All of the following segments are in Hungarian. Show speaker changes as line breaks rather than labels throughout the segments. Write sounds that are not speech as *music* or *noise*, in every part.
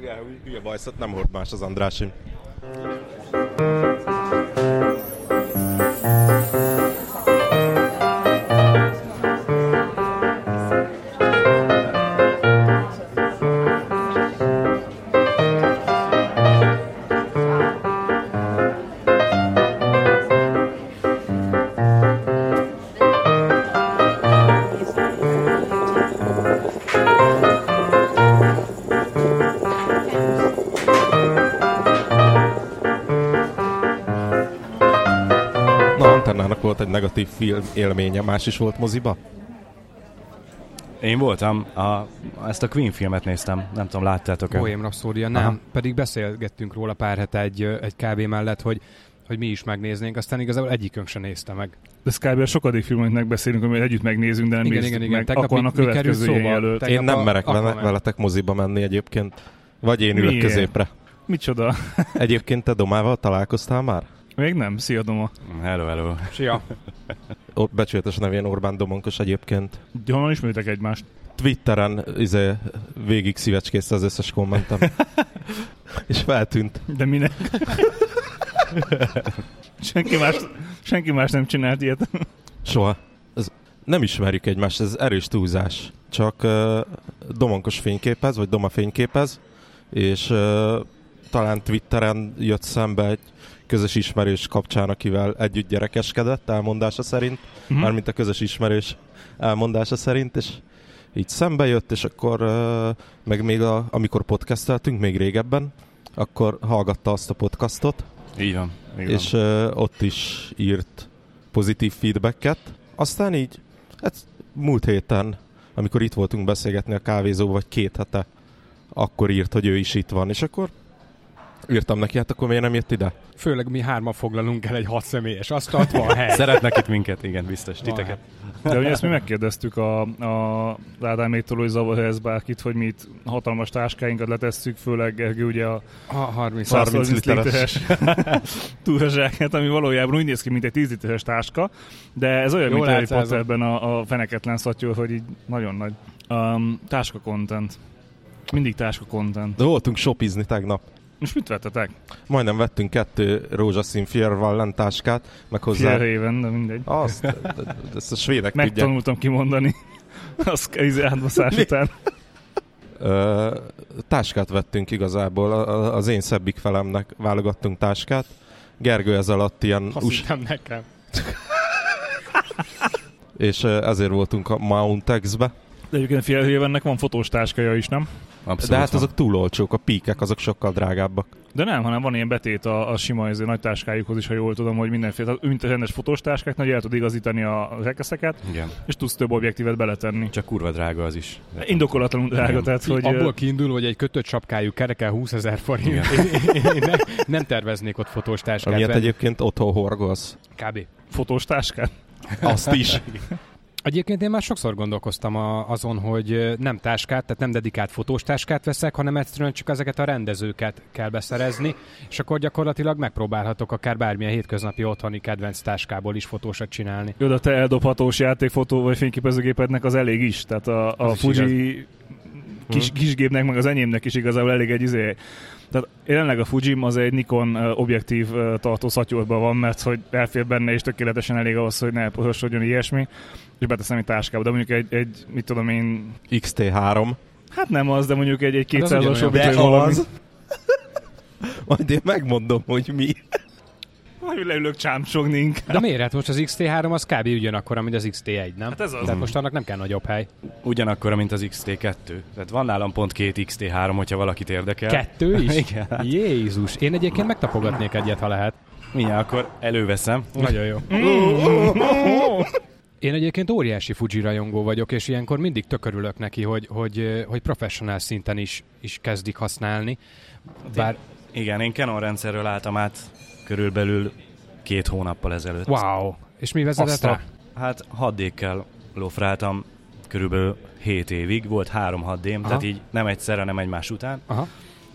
Igen, hülye bajszot nem hord más az Andrásim. Negatív film élménye, más is volt moziba?
Én voltam, a, ezt a Queen filmet néztem, nem tudom, láttátok-e?
Bohém Rhapsody, nem.
Aha.
Pedig beszélgettünk róla pár hete egy, egy kávé mellett, hogy hogy mi is megnéznénk, aztán igazából egyikünk sem nézte meg.
De ez kb. a sokadik film, amit megbeszélünk, amit együtt megnézünk, de nem
Igen, igen, igen.
meg.
Tegnap
Akkor
mi-
a
mi
következő
szóba?
jelölt.
Te-
Én nem
a
merek vele,
Aquaman.
veletek moziba menni egyébként. Vagy én ülök
Miért?
középre.
Micsoda?
Egyébként te Domával találkoztál már?
Még nem, szia Doma.
Hello, hello.
Ott becsületes nevén Orbán Domonkos egyébként.
De honnan ismeritek egymást?
Twitteren izé, végig szívecskészte az összes kommentem. *laughs* És feltűnt.
De minek? senki, más, senki más nem csinált ilyet.
Soha. Ez, nem ismerjük egymást, ez erős túlzás. Csak uh, Domonkos fényképez, vagy Doma fényképez, és uh, talán Twitteren jött szembe egy közös ismerős kapcsán, akivel együtt gyerekeskedett, elmondása szerint,
Mhm.
mm. mármint a közös ismerős elmondása szerint, és így szembe jött, és akkor uh, meg még a, amikor podcasteltünk, még régebben, akkor hallgatta azt a podcastot,
Így van. Így van.
és uh, ott is írt pozitív feedbacket. Aztán így, hát múlt héten, amikor itt voltunk beszélgetni a kávézó, vagy két hete, akkor írt, hogy ő is itt van, és akkor írtam neki, hát akkor miért nem jött ide?
Főleg mi hárman foglalunk el egy hat személyes asztalt, van hely.
Szeretnek itt minket, igen, biztos.
Van
Titeket.
De ugye ezt mi megkérdeztük a, a Ádáméktól, hogy zavar ez bárkit, hogy mi itt hatalmas táskáinkat letesszük, főleg Gergő ugye a
Ha, 30
30
130
literes. *laughs*
túrazsákát, ami valójában úgy néz ki, mint egy 10 literes táska, de ez olyan,
Jól
mint Harry. Potterben a, a feneketlen szatyor, hogy így nagyon nagy. Um, táska content. Mindig táska content.
De voltunk shopizni tegnap.
Most mit vettetek?
Majdnem vettünk kettő rózsaszín Fiervallen táskát, meg hozzá...
Félreéven, de mindegy.
Azt, de- de- de ezt a svédek tudják.
Megtanultam kimondani. *laughs* Az izé átbaszás után.
Ö, táskát vettünk igazából, A- az én szebbik felemnek válogattunk táskát. Gergő ez alatt ilyen
Azt
us,
nekem. *laughs*
és ezért voltunk a Mountex-be.
De egyébként félreévennek van fotós táskája is, nem?
Abszolút
De hát
van.
azok túl olcsók, a píkek azok sokkal drágábbak.
De nem, hanem van ilyen betét a, a sima ezért nagy táskájukhoz is, ha jól tudom, hogy mindenféle, tehát mint a rendes fotós táskák, nagy el tud igazítani a rekeszeket,
Igen.
és tudsz több objektívet beletenni.
Csak kurva drága az is.
Indokolatlanul drága,
Igen.
tehát hogy...
Abból kiindul, hogy egy kötött sapkájú kerekel 20 ezer forint. *laughs* Én ne, nem terveznék ott fotós táskát
Amilyet egyébként otthon horgolsz.
Kb.
fotós táskát?
Azt is. *laughs*
Egyébként én már sokszor gondolkoztam a, azon, hogy nem táskát, tehát nem dedikált fotós táskát veszek, hanem egyszerűen csak ezeket a rendezőket kell beszerezni, és akkor gyakorlatilag megpróbálhatok akár bármilyen hétköznapi otthoni kedvenc táskából is fotósat csinálni.
Jó, de a te eldobhatós játékfotó vagy fényképezőgépednek az elég is. Tehát a, a Fuji kis, kisgépnek, meg az enyémnek is igazából elég egy izé. Tehát jelenleg a Fujim az egy Nikon objektív tartó szatyorban van, mert hogy elfér benne és tökéletesen elég ahhoz, hogy ne elporosodjon ilyesmi, és beteszem egy táskába. De mondjuk egy, egy mit tudom én,
XT3.
hát nem az, de mondjuk egy, egy
Hát az
200-as
ugyanolyan.
jobbik,
De az. *laughs* Majd én megmondom, hogy mi.
Hogy leülök csámcsogni
De miért? Hát most az XT3 az kb. ugyanakkor, mint az XT1, nem?
Hát ez az.
Tehát most annak nem kell nagyobb hely.
Ugyanakkor, mint az XT2. Tehát van nálam pont két XT3, hogyha valakit érdekel.
Kettő is? *laughs*
Igen.
Jézus, én egyébként megtapogatnék egyet, ha lehet.
Mindjárt akkor előveszem.
Nagyon jó. *laughs* Én egyébként óriási Fuji rajongó vagyok, és ilyenkor mindig tökörülök neki, hogy, hogy, hogy professzionál szinten is, is kezdik használni. Bár,
Igen, én Canon rendszerről álltam át körülbelül két hónappal ezelőtt.
wow, és mi vezetett
Azt a-
rá?
Hát 6D-kel lofráltam körülbelül 7 évig, volt három 6 d tehát így nem egyszerre, nem egymás után,
Aha.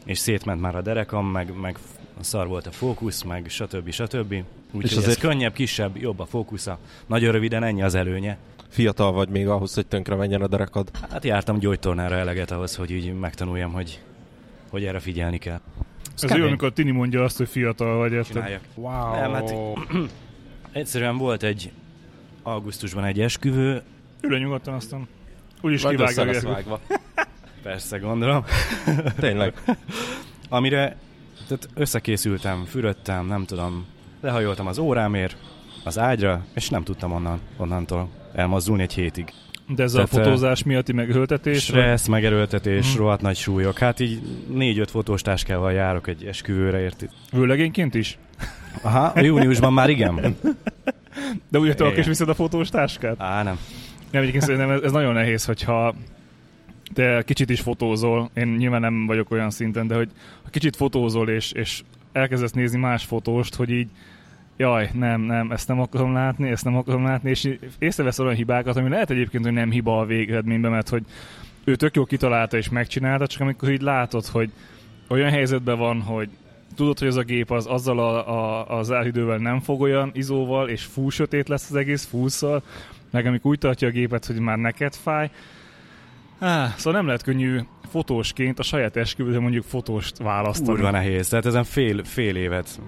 és szétment már a derekam, meg, meg szar volt a fókusz, meg stb. stb.
És
Úgyhogy ez
azért-
könnyebb, kisebb, jobb a fókusza. Nagyon röviden ennyi az előnye.
Fiatal vagy még ahhoz, hogy tönkre menjen a derekad.
Hát jártam gyógytornára eleget ahhoz, hogy így megtanuljam, hogy hogy erre figyelni kell.
Ez jó, amikor Tini mondja azt, hogy fiatal vagy. Érted?
Csináljak.
Wow.
Nem, hát *clears throat* egyszerűen volt egy augusztusban egy esküvő,
Ülj nyugodtan aztán. Úgyis kivágja.
persze gondolom,
Tényleg. *laughs*
amire tehát összekészültem, fürödtem, nem tudom, lehajoltam az órámért, az ágyra, és nem tudtam onnan, onnantól elmozdulni egy hétig.
De ez a
Tehát,
fotózás miatti megöltetés? vagy-
Stressz, megerőltetés,
Mhm.
rohadt nagy súlyok. Hát így négy-öt fotós táskával járok egy esküvőre, érti?
Vőlegényként is?
Aha, júniusban már igen.
De úgy
Igen.
és viszed a fotós táskát?
Á, nem.
Nem, egyébként szerintem ez, ez nagyon nehéz, hogyha te kicsit is fotózol, én nyilván nem vagyok olyan szinten, de hogy ha kicsit fotózol, és, és elkezdesz nézni más fotóst, hogy így jaj, nem, nem, ezt nem akarom látni, ezt nem akarom látni, és észrevesz olyan hibákat, ami lehet egyébként, hogy nem hiba a végeredményben, mert hogy ő tök jó kitalálta és megcsinálta, csak amikor így látod, hogy olyan helyzetben van, hogy tudod, hogy ez a gép az azzal a, a, az áridővel nem fog olyan izóval, és full sötét lesz az egész fullszal, meg amikor úgy tartja a gépet, hogy már neked fáj. Á, szóval nem lehet könnyű fotósként a saját esküvőre mondjuk fotóst választani.
Kurva nehéz. Tehát ezen fél, fél évet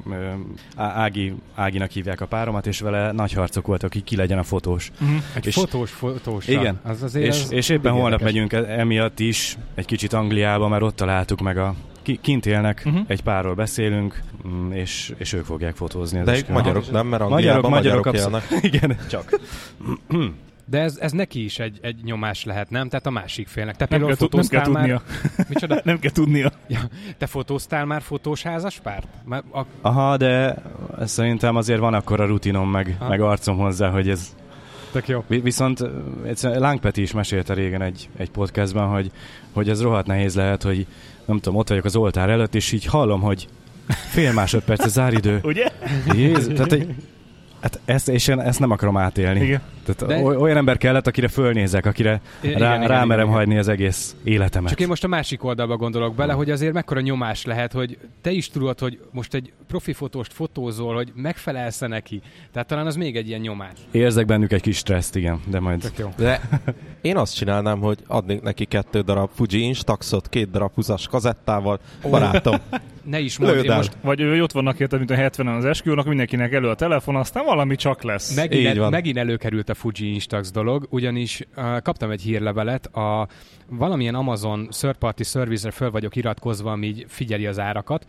Ági, Áginak hívják a páromat, és vele nagy harcok voltak, hogy ki legyen a fotós.
Uh-huh.
Egy
és-
fotós fotós.
Igen.
Az azért
És,
az
és éppen holnap
érdekes.
megyünk emiatt is egy kicsit Angliába, mert ott találtuk meg a ki- kint élnek, uh-huh. egy párról beszélünk, mm, és, és ők fogják fotózni.
De ők magyarok nem, mert Angliában magyarok, magyarok élnek.
abszolút. *laughs* Igen, csak. *clears throat*
De ez, ez neki is egy, egy nyomás lehet, nem? Tehát a másik félnek. Te
Nem,
például
kell, tud- nem kell
fotóztál
tudnia.
már... *laughs* Micsoda? *laughs*
Nem kell tudnia.
Ja, te fotóztál már fotós házaspárt? Már a,
Aha, de szerintem azért van akkor a rutinom, meg,
Ha.
meg arcom hozzá, hogy ez...
tök jó.
Vi- Viszont egyszerűen Láng Peti is mesélte régen egy, egy podcastban, hogy, hogy ez rohadt nehéz lehet, hogy nem tudom, ott vagyok az oltár előtt, és így hallom, hogy fél másodperc az záridő. *laughs*
Ugye?
Jézus, tehát egy, hát ezt, és én ezt nem akarom átélni.
Igen.
Tehát
De-
oly- olyan ember kellett, akire fölnézek, akire
Igen,
rá,
igen,
rámerem
igen.
hagyni az egész életemet.
Csak én most a másik oldalba gondolok bele, hogy azért mekkora nyomás lehet, hogy te is tudod, hogy most egy profi fotóst fotózol, hogy megfelelsz neki. Tehát talán az még egy ilyen nyomás.
Érzek bennük egy kis stresszt, igen, de majd...
Tök jó.
De én azt csinálnám, hogy adnék neki kettő darab Fuji Instaxot, két darab 20-as kazettával. Barátom, *laughs*
Ne is mondd, én most
Vagy ő ott vannak érted, mint a 70-en az esküvőnek, mindenkinek elő a telefon, aztán valami csak lesz.
Megint,
Így
el,
van.
megint előkerült a Fuji Instax dolog, ugyanis uh, kaptam egy hírlevelet, a valamilyen Amazon third party service-re föl vagyok iratkozva, ami így figyeli az árakat,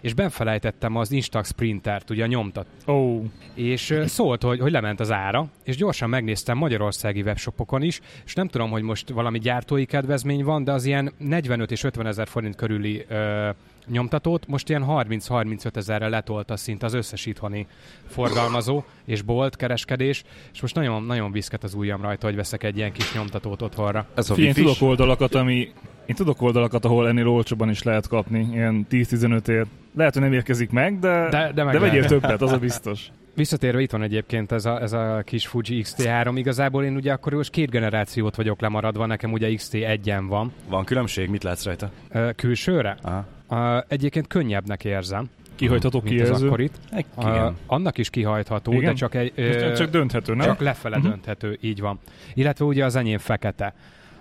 és benfelejtettem az Instax printert, ugye a nyomtat.
Oh,
És szólt, hogy, hogy lement az ára, és gyorsan megnéztem magyarországi webshopokon is, és nem tudom, hogy most valami gyártói kedvezmény van, de az ilyen 45 és 50 ezer forint körüli ö, nyomtatót most ilyen 30-35 ezerre letolta szinte az összes itthoni forgalmazó és bolt kereskedés, és most nagyon, nagyon viszket az ujjam rajta, hogy veszek egy ilyen kis nyomtatót otthonra.
ez a
Figyelj, tudok oldalakat, ami én tudok oldalakat, ahol ennél olcsóban is lehet kapni, ilyen 10-15 ért. Lehet, hogy nem érkezik meg, de,
De- de meg
de vegyél többet, az a biztos.
Visszatérve itt van egyébként ez a, ez a kis Fuji X-T3, igazából én ugye akkor most két generációt vagyok lemaradva, nekem ugye XT1-en van.
Van különbség? Mit látsz rajta?
Külsőre?
Aha.
Uh, egyébként könnyebbnek érzem,
Kihajtható kijelző.
akkorit.
Egy,
Uh, annak is kihajtható,
Igen?
de csak egy...
Most
ö,
csak dönthető, nem?
csak lefele
Mhm.
dönthető, így van. Illetve ugye az enyém fekete.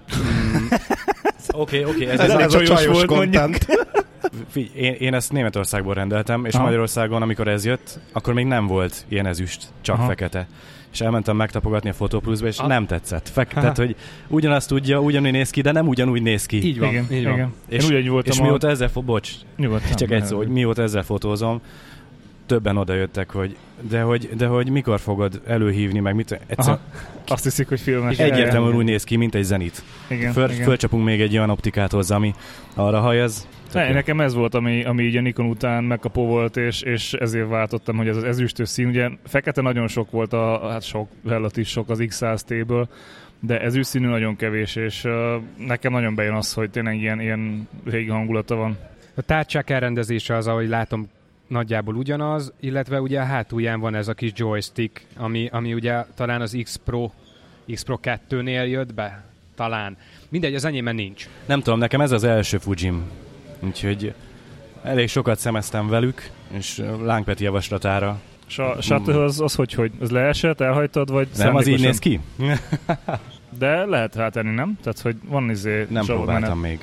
*laughs*
Oké, oké, ez,
Ez,
ez,
ez a
csajos volt,
content.
Figy, én, én ezt Németországból rendeltem, és
Aha.
Magyarországon, amikor ez jött, akkor még nem volt ilyen ezüst, csak
Aha.
fekete. És elmentem megtapogatni a Fotoplus-ba, és
Ah.
nem tetszett. Fek, tehát, hogy ugyanazt tudja, ugyanúgy néz ki, de nem ugyanúgy néz ki.
Így van,
igen,
így van.
igen.
És,
én ugyanúgy voltam
és
a...
mióta ezzel fo- bocs,
Nyugodtan.
csak egy szó, hogy mióta ezzel fotózom, többen odajöttek, hogy de hogy, de hogy mikor fogod előhívni, meg mit, egyszer,
Azt hiszik, hogy filmes.
egyértelműen úgy néz ki, mint egy zenit.
Igen,
Föl,
igen.
fölcsapunk még egy olyan optikát hozzá, ami arra hajaz.
Ne, nekem ez volt, ami, ami így a Nikon után megkapó volt, és, és ezért váltottam, hogy ez az ezüstös szín, ugye fekete nagyon sok volt, a, hát sok, relatív sok az X100T-ből, de ezüst színű nagyon kevés, és uh, nekem nagyon bejön az, hogy tényleg ilyen, ilyen régi hangulata van.
A tárcsák elrendezése az, ahogy látom, nagyjából ugyanaz, illetve ugye a hátulján van ez a kis joystick, ami, ami ugye talán az X Pro, X Pro 2-nél jött be, talán. Mindegy, az enyémben nincs.
Nem tudom, nekem ez az első Fujim. Úgyhogy elég sokat szemeztem velük, és Lángpeti javaslatára.
És a Shutter az, az hogy, hogy? Az leesett, elhagytad, vagy
Nem, az így néz ki?
De lehet rátenni, nem? Tehát, hogy van izé
Nem próbáltam még.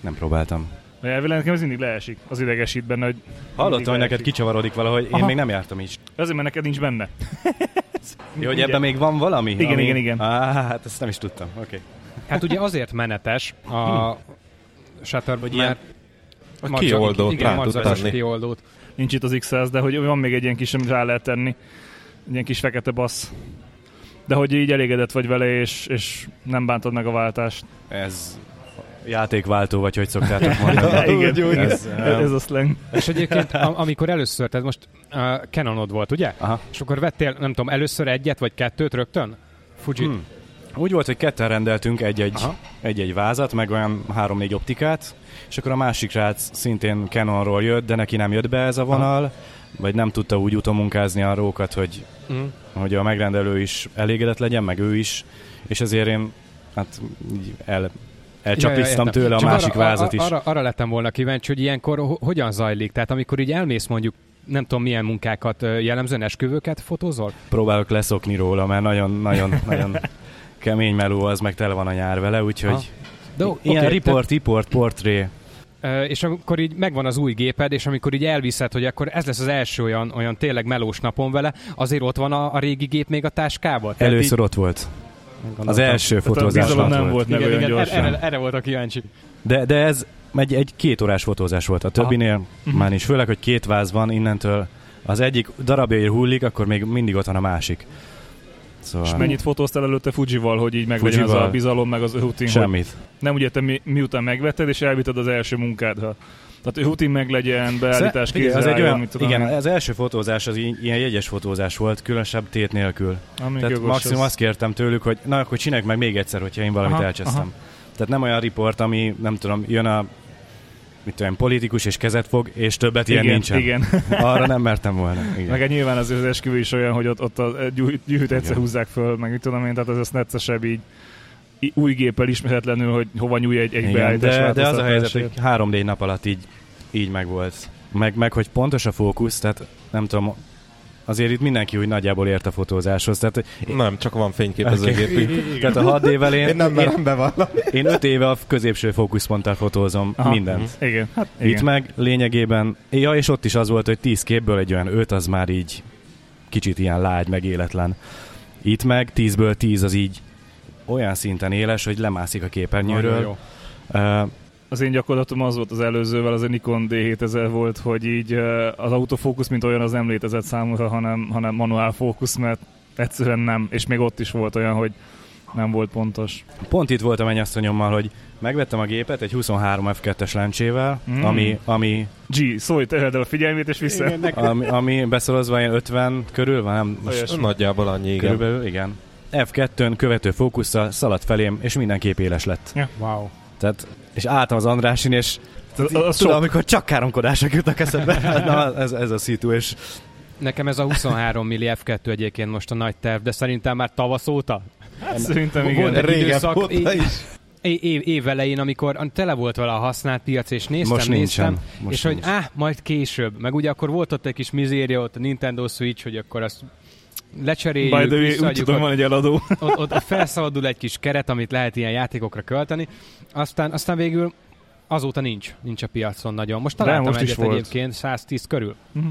Nem próbáltam.
De elvileg nekem ez mindig leesik, az idegesít benne, hogy
Hallottam, hogy neked kicsavarodik valahogy, én
Aha.
még nem jártam így.
azért, mert neked nincs benne. *laughs*
Jó, hogy ebben még van valami?
Igen,
ami...
igen, igen.
Á, hát ezt nem is tudtam, oké. Okay.
Hát ugye azért menetes a Shutter,
Hogy
mert
A
madzag-
kioldót
igen,
rá tud tenni.
kioldót.
Nincs itt az XS, de hogy van még egy ilyen kis, amit rá lehet tenni. Egy ilyen kis fekete bassz. De hogy így elégedett vagy vele, és, és nem bántod meg a váltást.
Ez játékváltó, vagy hogy szoktátok *laughs* mondani.
igen, jó, igen.
Ez,
Ez, ez a slang.
És egyébként, am- amikor először, tehát most uh, Canonod volt, ugye?
Aha.
És akkor vettél, nem tudom, először egyet vagy kettőt rögtön? Fuji.
Hmm. Úgy volt, hogy ketten rendeltünk egy-egy,
Aha.
egy-egy vázat, meg olyan három-négy optikát, és akkor a másik srác szintén Canonról jött, de neki nem jött be ez a vonal, vagy nem tudta úgy utomunkázni a rókat, hogy,
Mm.
hogy a megrendelő is elégedett legyen, meg ő is, és ezért én hát így el, elcsapisztam
értem.
tőle a
Csak
másik
arra,
vázat is.
Arra, arra lettem volna kíváncsi, hogy ilyenkor ho- hogyan zajlik. Tehát amikor így elmész mondjuk nem tudom milyen munkákat jellemzően esküvőket fotózol?
Próbálok leszokni róla, mert nagyon-nagyon nagyon *laughs* kemény meló az, meg tele van a nyár vele, úgyhogy
Aha. De,
ilyen
oké,
report, report, portré,
és amikor így megvan az új géped, és amikor így elviszed, hogy akkor ez lesz az első olyan, olyan tényleg melós napon vele, azért ott van a, a régi gép még a? Tehát
először ott volt. Az
Gondoltam.
első
Tehát a
fotózás ott
nem
volt.
volt meg
Igen, igen,
gyorsan.
erre, erre voltak kíváncsi.
De, de ez egy, egy két órás fotózás volt. A többinél
Mhm.
már is. Főleg, hogy két váz van, innentől az egyik darabjaira hullik, akkor még mindig ott van a másik. Szóval
És mennyit fotóztál előtte Fujival, hogy így meglegyen az
Fujival?
a bizalom, meg az rutin, hogy
Semmit.
nem ugye te mi, miután megvetted, és elvitted az első munkádra. Tehát rutin meglegyen, beállítás kézre
az egy olyan,
tudom
igen, az első fotózás az ilyen jegyes fotózás volt, különösebb tét nélkül.
Amíg
Tehát maximum
az.
azt kértem tőlük, hogy na akkor csinálják meg még egyszer, hogyha én valamit
Aha,
elcsesztem.
aha.
Tehát nem olyan riport, ami nem tudom, jön a mit tudom, politikus és kezet fog, és többet ilyen
igen,
nincsen.
Igen. *laughs*
Arra nem mertem volna. Igen.
Meg egy nyilván az, esküvő is olyan, hogy ott, ott a gyűjt, gyűjt egyszer húzzák föl, meg mit tudom én, tehát az az neccesebb így új géppel ismeretlenül, hogy hova nyúj egy, egy
Igen,
beállítás
de, de az a helyzet, hogy
változtatásért.
három-négy nap alatt így, így megvolt. Meg, meg, hogy pontos a fókusz, tehát nem tudom, azért itt mindenki úgy nagyjából ért a fotózáshoz. Tehát,
Nem, csak van fényképezőgépünk. *laughs*
tehát a 6 évvel én,
Én nem merem bevallani.
én öt éve a középső fókuszponttal fotózom
Aha.
mindent.
Igen, hát
Igen. Itt meg lényegében, ja, és ott is az volt, hogy 10 képből egy olyan 5 az már így kicsit ilyen lágy, meg életlen. Itt meg 10-ből 10 az így olyan szinten éles, hogy lemászik a
Nagyon
képernyőről.
jó.
Uh,
Az én gyakorlatom az volt az előzővel, az a Nikon D7000 volt, hogy így az autofókusz, mint olyan, az nem létezett számomra, hanem, hanem manuál fókusz, mert egyszerűen nem, és még ott is volt olyan, hogy nem volt pontos.
Pont itt volt a mennyasszonyommal, hogy megvettem a gépet egy 23 F2-es lencsével,
Mm.
ami, ami,
G, szólj, el a figyelmét, és vissza.
ami, ami beszorozva ilyen 50 körül van, nem? Most
Olyasmi.
Nagyjából annyi, igen.
körülbelül, igen. F2-n követő fókusszal szaladt felém, és mindenképp éles lett.
Wow.
Tehát, és álltam az Andrásin, és tudom,
sok.
amikor csak káromkodások jutnak eszedbe. *laughs* Na, ez, ez a szitu, és
Nekem ez a 23 milli F2 egyébként most a nagy terv, de szerintem már tavasz óta.
Hát, szerintem
Volt
igen.
egy
Régebb
időszak,
óta
é-
is.
É- év, év elején, amikor tele volt vele a használt piac, és néztem,
most
néztem,
nincsen. Most
és hogy
nincs.
áh, majd később. Meg ugye akkor volt ott egy kis mizéria, ott a Nintendo Switch, hogy akkor azt lecseréljük,
By the way, úgy tudom, van egy eladó.
ott, ott, ott felszabadul egy kis keret, amit lehet ilyen játékokra költeni. Aztán, aztán végül azóta nincs, nincs a piacon nagyon. Most
De
találtam
most is
egyet
volt.
egyébként 110 körül.
Mhm.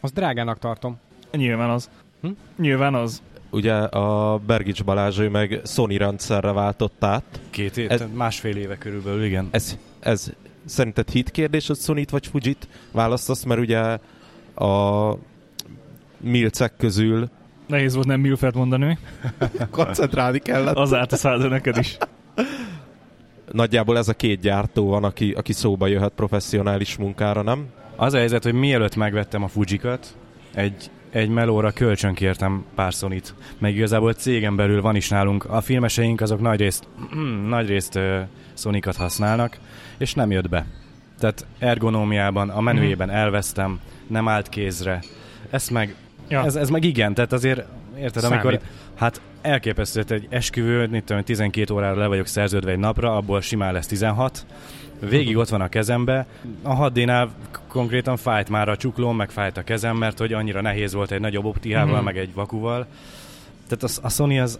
Azt drágának tartom.
Nyilván az.
Hm?
Nyilván az.
Ugye a Bergics Balázs ő meg Sony rendszerre váltott át.
Két év,
Ez-
másfél éve körülbelül, igen.
Ez, ez szerinted hit kérdés, hogy sony vagy Fujit választasz, mert ugye a milcek közül
Nehéz volt nem Milfert mondani. *laughs*
koncentrálni kellett.
Az állt a száza neked is.
Nagyjából ez a két gyártó van, aki, aki szóba jöhet professzionális munkára, nem?
Az a helyzet, hogy mielőtt megvettem a Fujikat, egy, egy melóra kölcsön kértem pár Sonit. Meg igazából cégen belül van is nálunk. A filmeseink azok nagyrészt, *clears throat* nagyrészt uh, Sonikat használnak, és nem jött be. Tehát ergonómiában, a menüjében elvesztem, nem állt kézre. Ezt meg,
Ja.
ez, ez meg igen, tehát azért érted,
Számít.
amikor hát elképesztő, egy esküvő, mit tudom, 12 órára le vagyok szerződve egy napra, abból simán lesz 16, végig ott van a kezembe. A 6 konkrétan fájt már a csuklóm, meg fájt a kezem, mert hogy annyira nehéz volt egy nagyobb optikával,
Mhm.
meg egy vakuval. Tehát a, a Sony az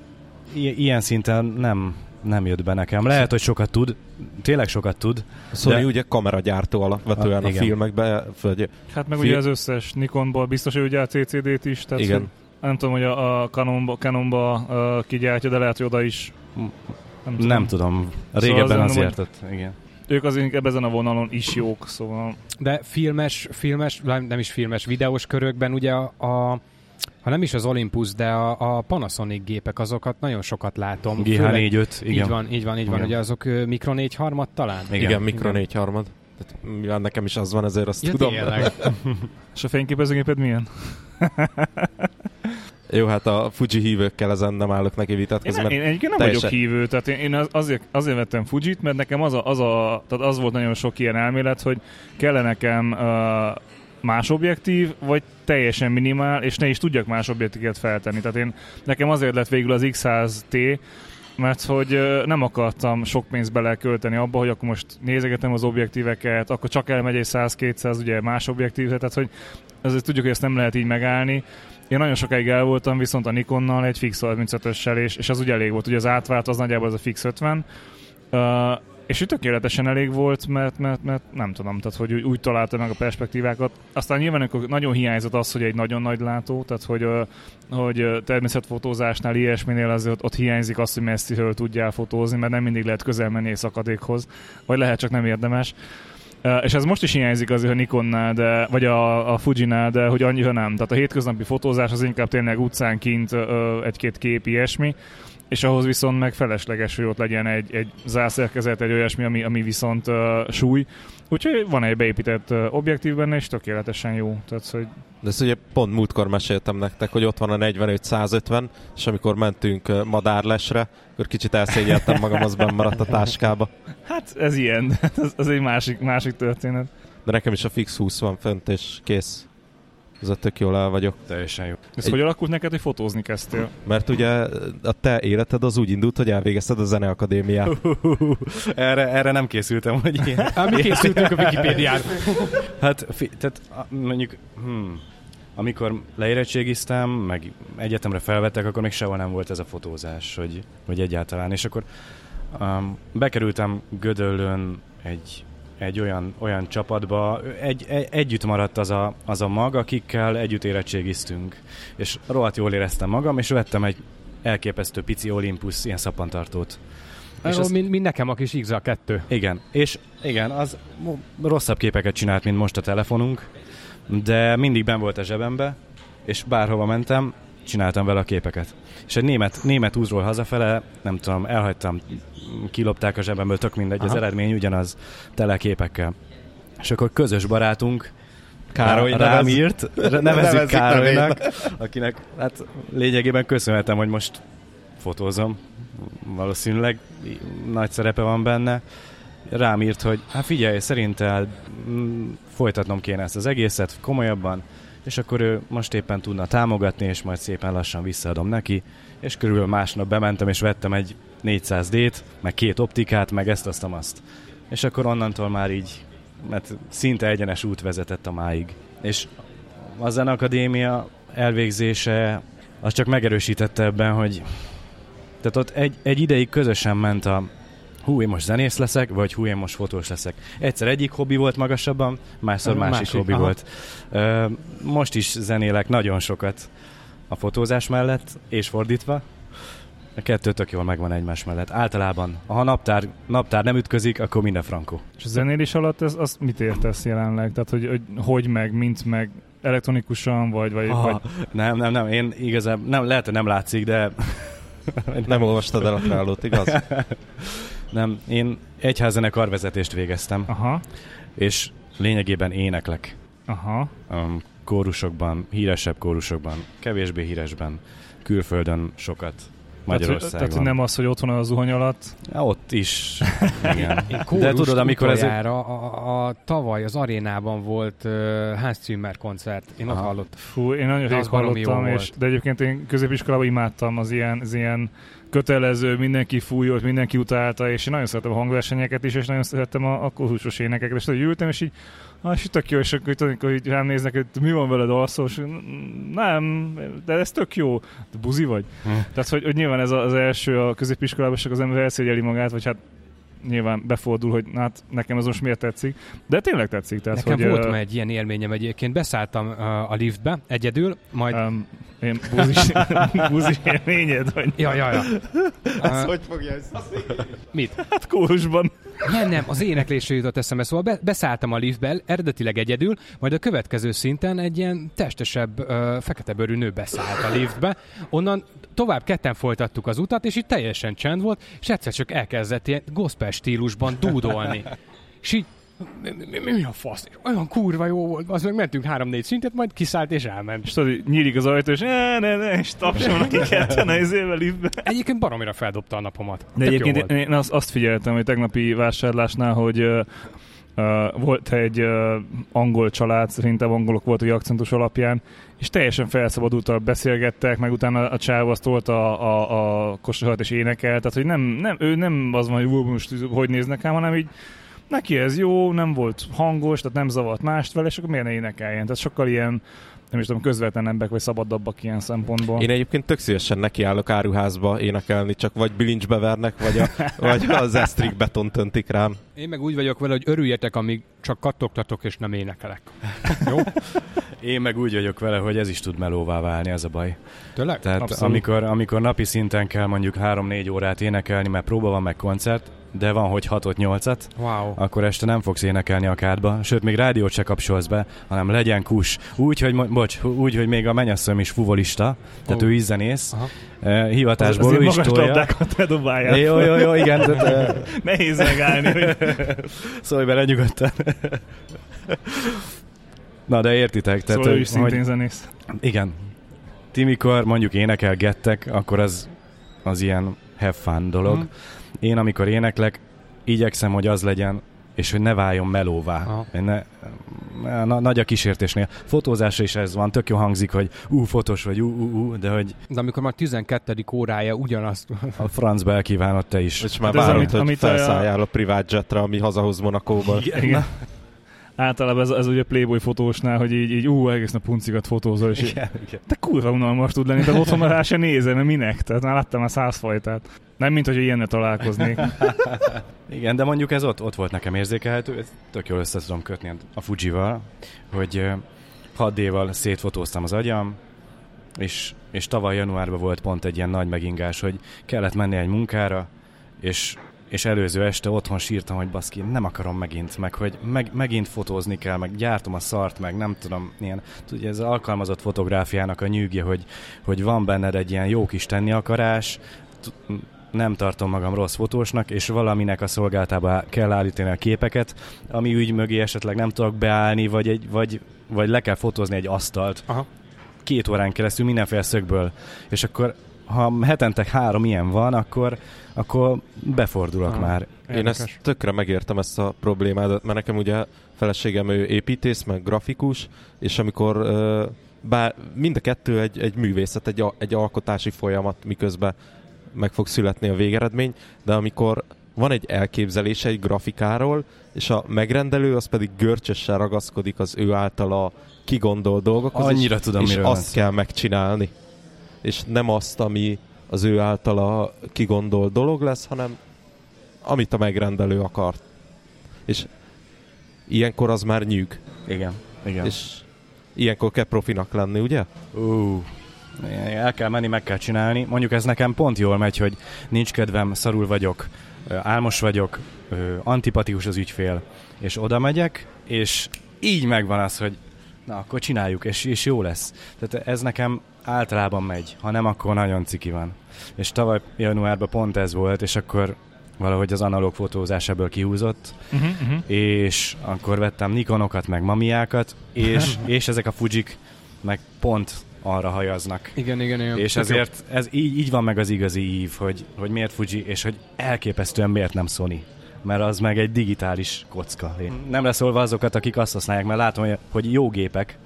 i- ilyen szinten nem, nem jött be nekem. Lehet, hogy sokat tud, tényleg sokat tud.
Szóval
De-
ugye kameragyártó alapvetően a
igen.
filmekben, vagy
Hát meg
Fi-
ugye az összes Nikonból biztos, hogy ugye a CCD-t is, tehát
Igen.
hogy nem tudom, hogy a, a Canonba, Canonba uh, kigyártja, de lehet, hogy oda is nem tudom.
Nem tudom.
Szóval
Régebben
azt
azért,
mondom,
ott, igen.
Ők azért inkább ezen a vonalon is jók, szóval
De filmes, filmes, nem is filmes, videós körökben ugye a, a ha nem is az Olympus, de a, a Panasonic gépek, azokat nagyon sokat látom. Főleg-
GH45, igen.
Így van, így van, így van.
Igen.
Ugye azok mikro 4 harmad talán?
Igen.
igen, mikro négy harmad. Tehát, mivel nekem is az van, ezért azt
Ja,
tudom. *laughs*
És a fényképezőgéped milyen? *laughs*
Jó, hát a Fuji hívőkkel ezen nem állok neki
Én,
vitatkozni,
én
mert
egyébként nem
teljesen-
vagyok hívő, tehát én, én az- azért, azért vettem Fujit, mert nekem az, a, az, a, tehát az volt nagyon sok ilyen elmélet, hogy kell nekem uh, más objektív, vagy teljesen minimál, és ne is tudjak más objektívet feltenni. Tehát én, nekem azért lett végül az X100T, mert hogy nem akartam sok pénzt belekölteni abba, hogy akkor most nézegetem az objektíveket, akkor csak elmegy egy 100-200 ugye más objektív, tehát hogy azért tudjuk, hogy ezt nem lehet így megállni. Én nagyon sokáig el voltam viszont a Nikonnal egy fix 35-össel, és, és az ugye elég volt. Ugye az átvált az nagyjából az a fix 50. És úgy tökéletesen elég volt, mert, mert, mert nem tudom, tehát hogy úgy, úgy találta meg a perspektívákat. Aztán nyilván akkor nagyon hiányzott az, hogy egy nagyon nagy látó, tehát hogy, hogy természetfotózásnál, ilyesminél azért ott, hiányzik az, hogy messziről tudjál fotózni, mert nem mindig lehet közel menni egy szakadékhoz, vagy lehet csak nem érdemes. És ez most is hiányzik azért a Nikonnál, de, vagy a, a Fujinál, de hogy annyira nem. Tehát a hétköznapi fotózás az inkább tényleg utcán kint egy-két kép, ilyesmi, és ahhoz viszont meg felesleges, hogy ott legyen egy, egy zárszerkezet, egy olyasmi, ami, ami viszont uh, súly. Úgyhogy van egy beépített uh, objektív benne, és tökéletesen jó. Tehát, hogy
De ezt ugye pont múltkor meséltem nektek, hogy ott van a 45-150, és amikor mentünk ö, madárlesre, akkor kicsit elszégyeltem magam, az benn maradt a táskába.
hát ez ilyen, *laughs* ez, ez egy másik, másik történet.
De nekem is a fix 20 van fönt, és kész. Ez tök jól el vagyok.
Teljesen jó.
Ez
Egy-
hogy alakult neked, hogy fotózni kezdtél?
Mert ugye a te életed az úgy indult, hogy elvégezted a zeneakadémiát.
erre, erre nem készültem, hogy ilyen.
Hát mi készültünk a Wikipédián.
Hát, fi, tehát a- mondjuk, hmm, amikor leérettségiztem, meg egyetemre felvettek, akkor még sehol nem volt ez a fotózás, hogy, hogy egyáltalán. És akkor um, bekerültem Gödöllön egy, egy olyan, olyan csapatba, egy, egy, együtt maradt az a, az a mag, akikkel együtt érettségiztünk. És rohadt jól éreztem magam, és vettem egy elképesztő pici Olympus ilyen szappantartót. És az-
mint, mint nekem a kis XA2.
igen, és igen, az rosszabb képeket csinált, mint most a telefonunk, de mindig ben volt a zsebembe, és bárhova mentem, csináltam vele a képeket. És egy német, német úzról hazafele, nem tudom, elhagytam, kilopták a zsebemből, tök mindegy, az
Aha.
eredmény ugyanaz, tele képekkel. És akkor közös barátunk,
Károly
rá, rám
nevez-
írt, nevezzük Károlynak, akinek hát lényegében köszönhetem, hogy most fotózom, valószínűleg nagy szerepe van benne. Rám írt, hogy hát figyelj, szerinted mm, folytatnom kéne ezt az egészet komolyabban, és akkor ő most éppen tudna támogatni, és majd szépen lassan visszaadom neki, és körülbelül másnap bementem, és vettem egy 400D-t, meg két optikát, meg ezt, azt, azt. És akkor onnantól már így, mert szinte egyenes út vezetett a máig. És a Zenakadémia elvégzése az csak megerősítette ebben, hogy tehát ott egy, egy ideig közösen ment a hú, én most zenész leszek, vagy hú, én most fotós leszek. Egyszer egyik hobbi volt magasabban, másszor másik,
másik,
hobbi
aha.
volt. Ö, most is zenélek nagyon sokat a fotózás mellett, és fordítva. A kettő tök jól megvan egymás mellett. Általában, ha naptár, naptár nem ütközik, akkor minden frankó.
És a zenélés alatt ez, azt mit értesz jelenleg? Tehát, hogy hogy, hogy meg, mint meg, elektronikusan, vagy, vagy,
Ah,
vagy
nem, nem, nem, én igazából, nem, lehet, hogy nem látszik, de *laughs*
Nem olvastad el a trálót, igaz? *laughs*
nem, én egyházene karvezetést végeztem,
aha,
és lényegében éneklek.
aha.
um, kórusokban, híresebb kórusokban, kevésbé híresben, külföldön sokat, Magyarországon.
tehát, hogy nem az, hogy otthon a zuhany alatt.
Ja, ott is. *laughs* Igen. De tudod, amikor ez...
utoljára a, a, tavaly az arénában volt uh, Hans Zimmer koncert. Én ott
Aha.
hallottam.
Fú, én nagyon rég
az
hallottam, és, de egyébként én középiskolában imádtam az ilyen, az ilyen kötelező, mindenki fújolt, mindenki utálta, és én nagyon szeretem a hangversenyeket is, és nagyon szerettem a, a kohusos énekeket, és tudod, ültem, és így ah, és tök jó, és akkor tudod, hogy rám néznek, hogy mi van veled alszó, és nem, de ez tök jó. De buzi vagy? Hm. Tehát, hogy, hogy nyilván ez az első a középiskolában, csak az ember elszégyeli magát, vagy hát nyilván befordul, hogy hát nekem ez most miért tetszik, de tényleg tetszik. Tehát,
nekem
hogy,
volt uh, egy ilyen élményem egyébként, beszálltam uh, a liftbe egyedül, majd... Um,
én búzis, *laughs* búzis élményed, vagy?
Ja, ja, ja.
Uh, hogy fogja ezt?
Mit?
Hát kórusban.
Nem, nem, az éneklésre jutott eszembe, szóval be, beszálltam a liftbe, eredetileg egyedül, majd a következő szinten egy ilyen testesebb, uh, fekete bőrű nő beszállt a liftbe, onnan tovább ketten folytattuk az utat, és itt teljesen csend volt, és egyszer csak elkezdett ilyen gospel stílusban dúdolni. És így mi, mi, mi a fasz? Olyan kurva jó volt, az meg mentünk három-négy szintet, majd kiszállt és elment.
És tudod, nyílik az ajtó, és ne, ne, ne, és tapsolnak ki ketten az évvel
Egyébként baromira feldobta a napomat.
De Tök egyébként én azt, azt figyeltem, hogy tegnapi vásárlásnál, hogy uh, volt egy uh, angol család, szerintem angolok voltak akcentus alapján, és teljesen felszabadultal beszélgettek, meg utána a csáv azt tolta a, a, a kosarat és énekel, tehát hogy nem, nem, ő nem az van, hogy most hogy néznek ám, hanem így neki ez jó, nem volt hangos, tehát nem zavart mást vele, és akkor miért ne énekeljen? Tehát sokkal ilyen nem is tudom, közvetlenebbek vagy szabadabbak ilyen szempontból.
Én egyébként tök szívesen nekiállok áruházba énekelni, csak vagy bilincsbe vernek, vagy, a, *laughs* vagy az esztrik beton töntik rám.
Én meg úgy vagyok vele, hogy örüljetek, amíg csak kattogtatok és nem énekelek. *laughs* Jó?
Én meg úgy vagyok vele, hogy ez is tud melóvá válni, ez a baj.
Tényleg?
Tehát amikor, amikor napi szinten kell mondjuk 3-4 órát énekelni, mert próba van meg koncert, de van, hogy 6-8-at,
wow.
akkor este nem fogsz énekelni a kádba, sőt, még rádiót se kapcsolsz be, hanem legyen kus. Úgy, hogy, bocs, úgy, hogy még a mennyasszony is fuvolista, tehát oh. ő is zenész, uh, hivatásból
az,
ő is tolja.
Jó,
jó, jó, igen. Tehát,
uh... *laughs* Nehéz megállni. Hogy... *laughs*
Szólj bele nyugodtan. *laughs* Na, de értitek.
Tehát, szóval ő is szintén hogy, zenész.
Igen. Ti mikor mondjuk énekelgettek, akkor az, az ilyen have fun dolog. Mm. Én amikor éneklek, igyekszem, hogy az legyen, és hogy ne váljon melóvá. Ne, na, nagy a kísértésnél. Fotózásra is ez van, tök jó hangzik, hogy ú, fotós vagy, ú, ú, ú, de hogy...
De amikor már 12. órája ugyanazt...
A francba elkívánott te is.
És már hát várod, hogy amit felszálljál a, a privát jetre, ami hazahoz Monakóba.
Igen. Igen általában ez, ez ugye Playboy fotósnál, hogy így, így ú, egész nap puncikat fotózol, és igen, így, igen. de kurva unalmas tud lenni, de otthon már rá se nézem, mert minek? Tehát már láttam a száz fajtát. Nem, mint hogy ilyenne találkoznék. *laughs*
igen, de mondjuk ez ott, ott volt nekem érzékelhető, ez tök jól össze tudom kötni a Fujival, hogy 6 d szétfotóztam az agyam, és, és tavaly januárban volt pont egy ilyen nagy megingás, hogy kellett menni egy munkára, és és előző este otthon sírtam, hogy baszki, nem akarom megint, meg hogy meg, megint fotózni kell, meg gyártom a szart, meg nem tudom, ilyen, tudja, ez az alkalmazott fotográfiának a nyűgje, hogy, hogy van benned egy ilyen jó kis tenni akarás, nem tartom magam rossz fotósnak, és valaminek a szolgáltába kell állítani a képeket, ami ügy mögé esetleg nem tudok beállni, vagy, egy, vagy, vagy le kell fotózni egy asztalt. Aha. Két órán keresztül mindenféle szögből. És akkor ha hetente három ilyen van, akkor, akkor befordulok ah, már.
Érdekes. Én ezt tökre megértem ezt a problémát, mert nekem ugye feleségem ő építész, meg grafikus, és amikor bár mind a kettő egy, egy művészet, egy, egy alkotási folyamat, miközben meg fog születni a végeredmény, de amikor van egy elképzelése egy grafikáról, és a megrendelő az pedig görcsösen ragaszkodik az ő általa kigondolt dolgokhoz,
Annyira és, tudom,
és azt kell megcsinálni és nem azt, ami az ő általa kigondolt dolog lesz, hanem amit a megrendelő akart. És ilyenkor az már nyűg.
Igen, igen.
És ilyenkor kell profinak lenni, ugye?
Uh, el kell menni, meg kell csinálni. Mondjuk ez nekem pont jól megy, hogy nincs kedvem, szarul vagyok, álmos vagyok, antipatikus az ügyfél, és oda megyek, és így megvan az, hogy na, akkor csináljuk, és, és jó lesz. Tehát ez nekem általában megy, ha nem, akkor nagyon ciki van. És tavaly januárban pont ez volt, és akkor valahogy az analóg fotózás ebből kihúzott, uh-huh, uh-huh. és akkor vettem Nikonokat, meg mamiákat, és, és ezek a Fujik meg pont arra hajaznak.
Igen, igen, igen.
És ezért ez így, így van meg az igazi ív, hogy, hogy miért Fuji, és hogy elképesztően miért nem Sony mert az meg egy digitális kocka. Nem leszólva azokat, akik azt használják, mert látom, hogy jó gépek,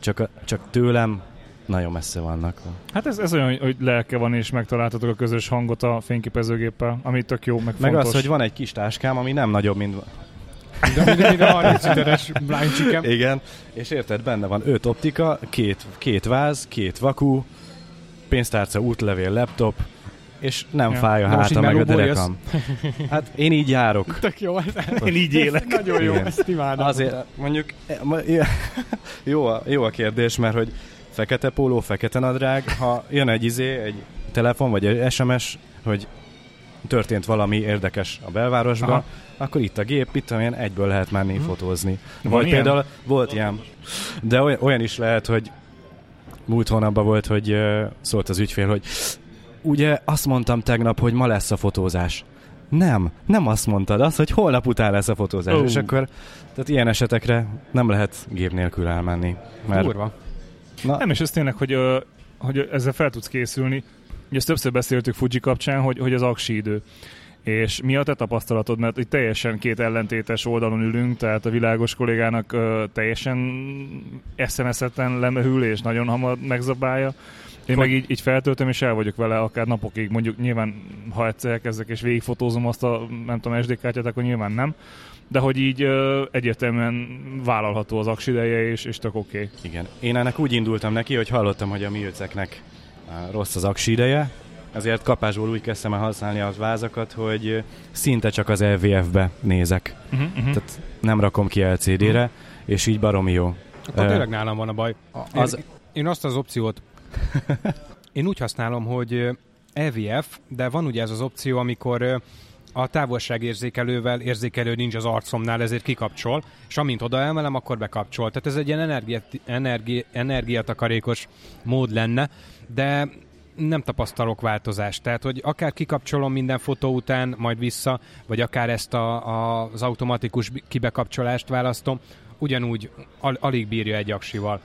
csak, csak tőlem nagyon messze vannak.
Hát ez, ez olyan, hogy lelke van, és megtaláltatok a közös hangot a fényképezőgéppel, ami tök jó, meg,
Meg
fontos.
az, hogy van egy kis táskám, ami nem nagyobb, mint...
De még a 30 literes blind chicken.
Igen. És érted, benne van öt optika, két, két váz, két vakú, pénztárca, útlevél, laptop, és nem
Ja.
fáj a
így
meg a derekam. Hát én így járok.
Tök jó, ez
Én így élek.
nagyon jó,
Igen.
ezt imádom.
Azért mondjuk e, *laughs* jó a, jó a kérdés, mert hogy fekete póló, fekete nadrág, ha jön egy izé, egy telefon vagy egy SMS, hogy történt valami érdekes a belvárosban,
Aha.
akkor itt a gép, itt olyan egyből lehet menni
Mhm.
fotózni.
Van
Vagy
ilyen?
például volt ilyen, de olyan, olyan is lehet, hogy múlt hónapban volt, hogy ö, szólt az ügyfél, hogy ugye azt mondtam tegnap, hogy ma lesz a fotózás. Nem, nem azt mondtad, az, hogy holnap után lesz a fotózás.
Ó.
És akkor, tehát ilyen esetekre nem lehet gép nélkül elmenni. Mert
Durva.
Na,
Nem, és ez tényleg, hogy, hogy ezzel fel tudsz készülni. Ugye ezt többször beszéltük Fuji kapcsán, hogy, hogy az aksi idő. És mi a te tapasztalatod? Mert itt teljesen két ellentétes oldalon ülünk, tehát a világos kollégának ö, teljesen SMS-eten lemehül, és nagyon hamar megzabálja. Én meg így, így feltöltöm, és el vagyok vele akár napokig. Mondjuk nyilván, ha egyszer elkezdek és végigfotózom azt a, nem tudom, SD kártyát, akkor nyilván nem. De hogy így ö, egyértelműen vállalható az aksi ideje, és, és tök oké. Okay.
igen. Én ennek úgy indultam neki, hogy hallottam, hogy a miőceknek á, rossz az aksi ideje, ezért kapásból úgy kezdtem el használni az vázakat, hogy szinte csak az LVF-be nézek.
Uh-huh, uh-huh.
Tehát nem rakom ki LCD-re, és így baromi jó.
Akkor tényleg nálam van a baj.
Az...
Én, én azt az opciót, *laughs* én úgy használom, hogy ö, EVF, de van ugye ez az opció, amikor a távolságérzékelővel érzékelő nincs az arcomnál, ezért kikapcsol, és amint oda emelem, akkor bekapcsol. Tehát ez egy ilyen energia, energi, energiatakarékos mód lenne, de nem tapasztalok változást. Tehát, hogy akár kikapcsolom minden fotó után, majd vissza, vagy akár ezt a, a, az automatikus kibekapcsolást választom, ugyanúgy al- alig bírja egy aksival.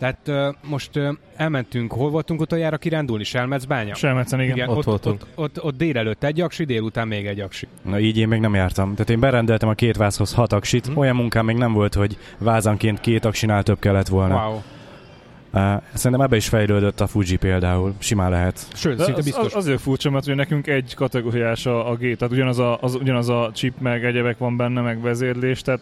Tehát ö, most ö, elmentünk, hol voltunk utoljára kirándulni? Selmecbánya?
Selmecen, igen.
Igen,
ott
ott,
voltunk.
Ott, ott, ott délelőtt egy aksi, délután még egy aksi.
Na így én még nem jártam. Tehát én berendeltem a két vázhoz hat aksit.
Hm.
Olyan munkám még nem volt, hogy vázanként két aksinál több kellett volna.
Wow.
Uh, szerintem ebbe is fejlődött a Fuji például. Simán lehet.
Sőt,
De
szinte
az,
biztos.
az, azért furcsa, mert ugye nekünk egy kategóriás a, a gép, tehát ugyanaz a, az, ugyanaz a chip, meg egyebek van benne, meg vezérlés, tehát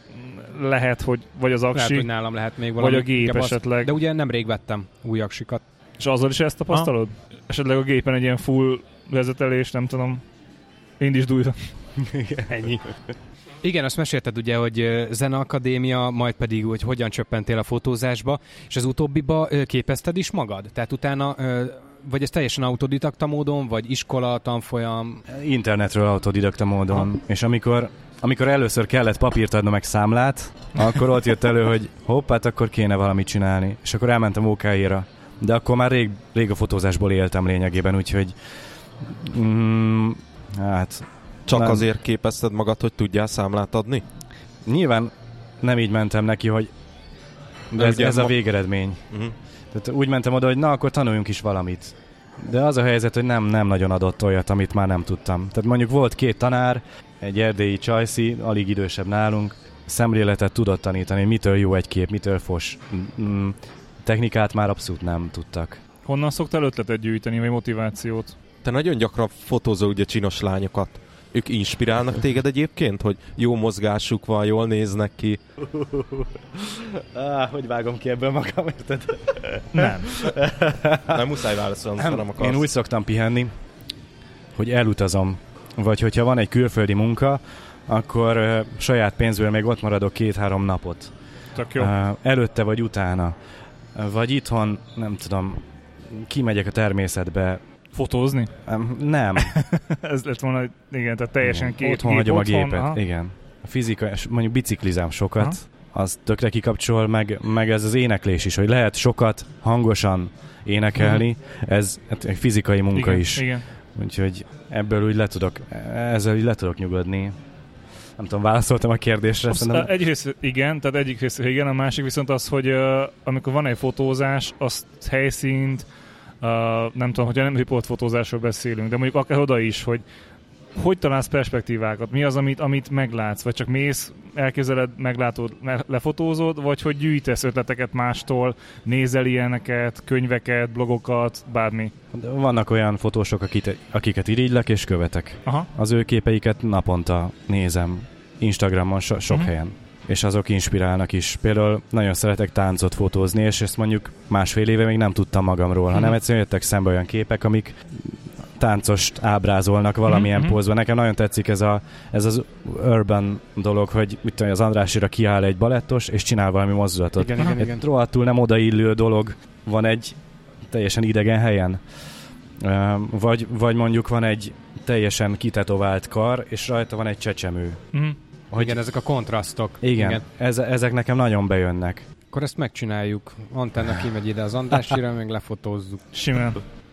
lehet, hogy vagy az
lehet,
aksi,
hogy nálam lehet még valami.
vagy a gép
az-
esetleg.
De ugye nemrég vettem új aksikat.
És azzal is ezt tapasztalod? Esetleg a gépen egy ilyen full vezetelés, nem tudom, indítsd újra. *laughs*
Ennyi. Igen, azt mesélted ugye, hogy Zeneakadémia, majd pedig, hogy hogyan csöppentél a fotózásba, és az utóbbiba képezted is magad? Tehát utána, vagy ez teljesen autodidakta módon, vagy iskola, tanfolyam?
Internetről autodidakta módon. És amikor, amikor először kellett papírt adnom meg számlát, akkor ott jött elő, hogy hopp, hát akkor kéne valamit csinálni. És akkor elmentem OK-ra. De akkor már rég, rég a fotózásból éltem lényegében, úgyhogy mm, hát
Csak
Nem.
azért képezted magad, hogy tudjál számlát adni?
nyilván nem így mentem neki, hogy de ez, ez a végeredmény.
Uh-huh.
Tehát úgy mentem oda, hogy na, akkor tanuljunk is valamit. De az a helyzet, hogy nem, nem nagyon adott olyat, amit már nem tudtam. Tehát mondjuk volt két tanár, egy erdélyi csajszi, alig idősebb nálunk, szemléletet tudott tanítani, mitől jó egy kép, mitől fos. Mm, technikát már abszolút nem tudtak.
Honnan szoktál ötletet gyűjteni, vagy motivációt?
Te nagyon gyakran fotózol ugye csinos lányokat. Ők inspirálnak téged egyébként, hogy jó mozgásuk van, jól néznek ki?
Ah, hogy vágom ki ebből magam, érted?
Nem.
Nem muszáj válaszolni, nem akarsz.
Én úgy szoktam pihenni, hogy elutazom. Vagy hogyha van egy külföldi munka, akkor uh, saját pénzből még ott maradok két-három napot.
Tök jó.
Uh, előtte vagy utána. Uh, vagy itthon, nem tudom, kimegyek a természetbe.
Fotózni?
Um, nem. *laughs*
Ez lett volna, igen, tehát teljesen két
Otthon hagyom a gépet.
aha.
Igen. A fizika, mondjuk biciklizám sokat,
Aha.
az tökre kikapcsol, meg, meg ez az éneklés is, hogy lehet sokat, hangosan énekelni, ez hát egy fizikai munka
Mhm. igen,
is.
Igen.
Úgyhogy ebből úgy le tudok, ezzel úgy le tudok nyugodni. Nem tudom, válaszoltam a kérdésre.
Azt,
Szerintem...
egyrészt igen, tehát egyik rész igen, a másik viszont az, hogy uh, amikor van egy fotózás, azt helyszínt, uh, nem tudom, hogyha nem riportfotózásról beszélünk, de mondjuk akár oda is, hogy hogy találsz perspektívákat? Mi az, amit, amit meglátsz? Vagy csak mész, elképzeled, meglátod, lefotózod, vagy hogy gyűjtesz ötleteket mástól, nézel ilyeneket, könyveket, blogokat, bármi?
Vannak olyan fotósok, akit, akiket irigylek és követek.
Aha.
Az ő képeiket naponta nézem Instagramon so- sok uh-huh. helyen és azok inspirálnak is. Például nagyon szeretek táncot fotózni, és ezt mondjuk másfél éve még nem tudtam magamról, hanem mhm. egyszerűen jöttek szembe olyan képek, amik táncost ábrázolnak valamilyen mm-hmm. pózban. Nekem nagyon tetszik ez, a, ez az urban dolog, hogy mit tudom, az Andrásira kiáll egy balettos, és csinál valami mozdulatot.
Igen, igen, igen.
Rohadtul nem odaillő dolog van egy teljesen idegen helyen. Vagy, vagy mondjuk van egy teljesen kitetovált kar, és rajta van egy csecsemő.
Mm. Hogy igen, ezek a kontrasztok.
Igen, igen. Ez, ezek nekem nagyon bejönnek.
Akkor ezt megcsináljuk. Antenna kimegy ide az Andrásira, meg lefotózzuk.
Simán.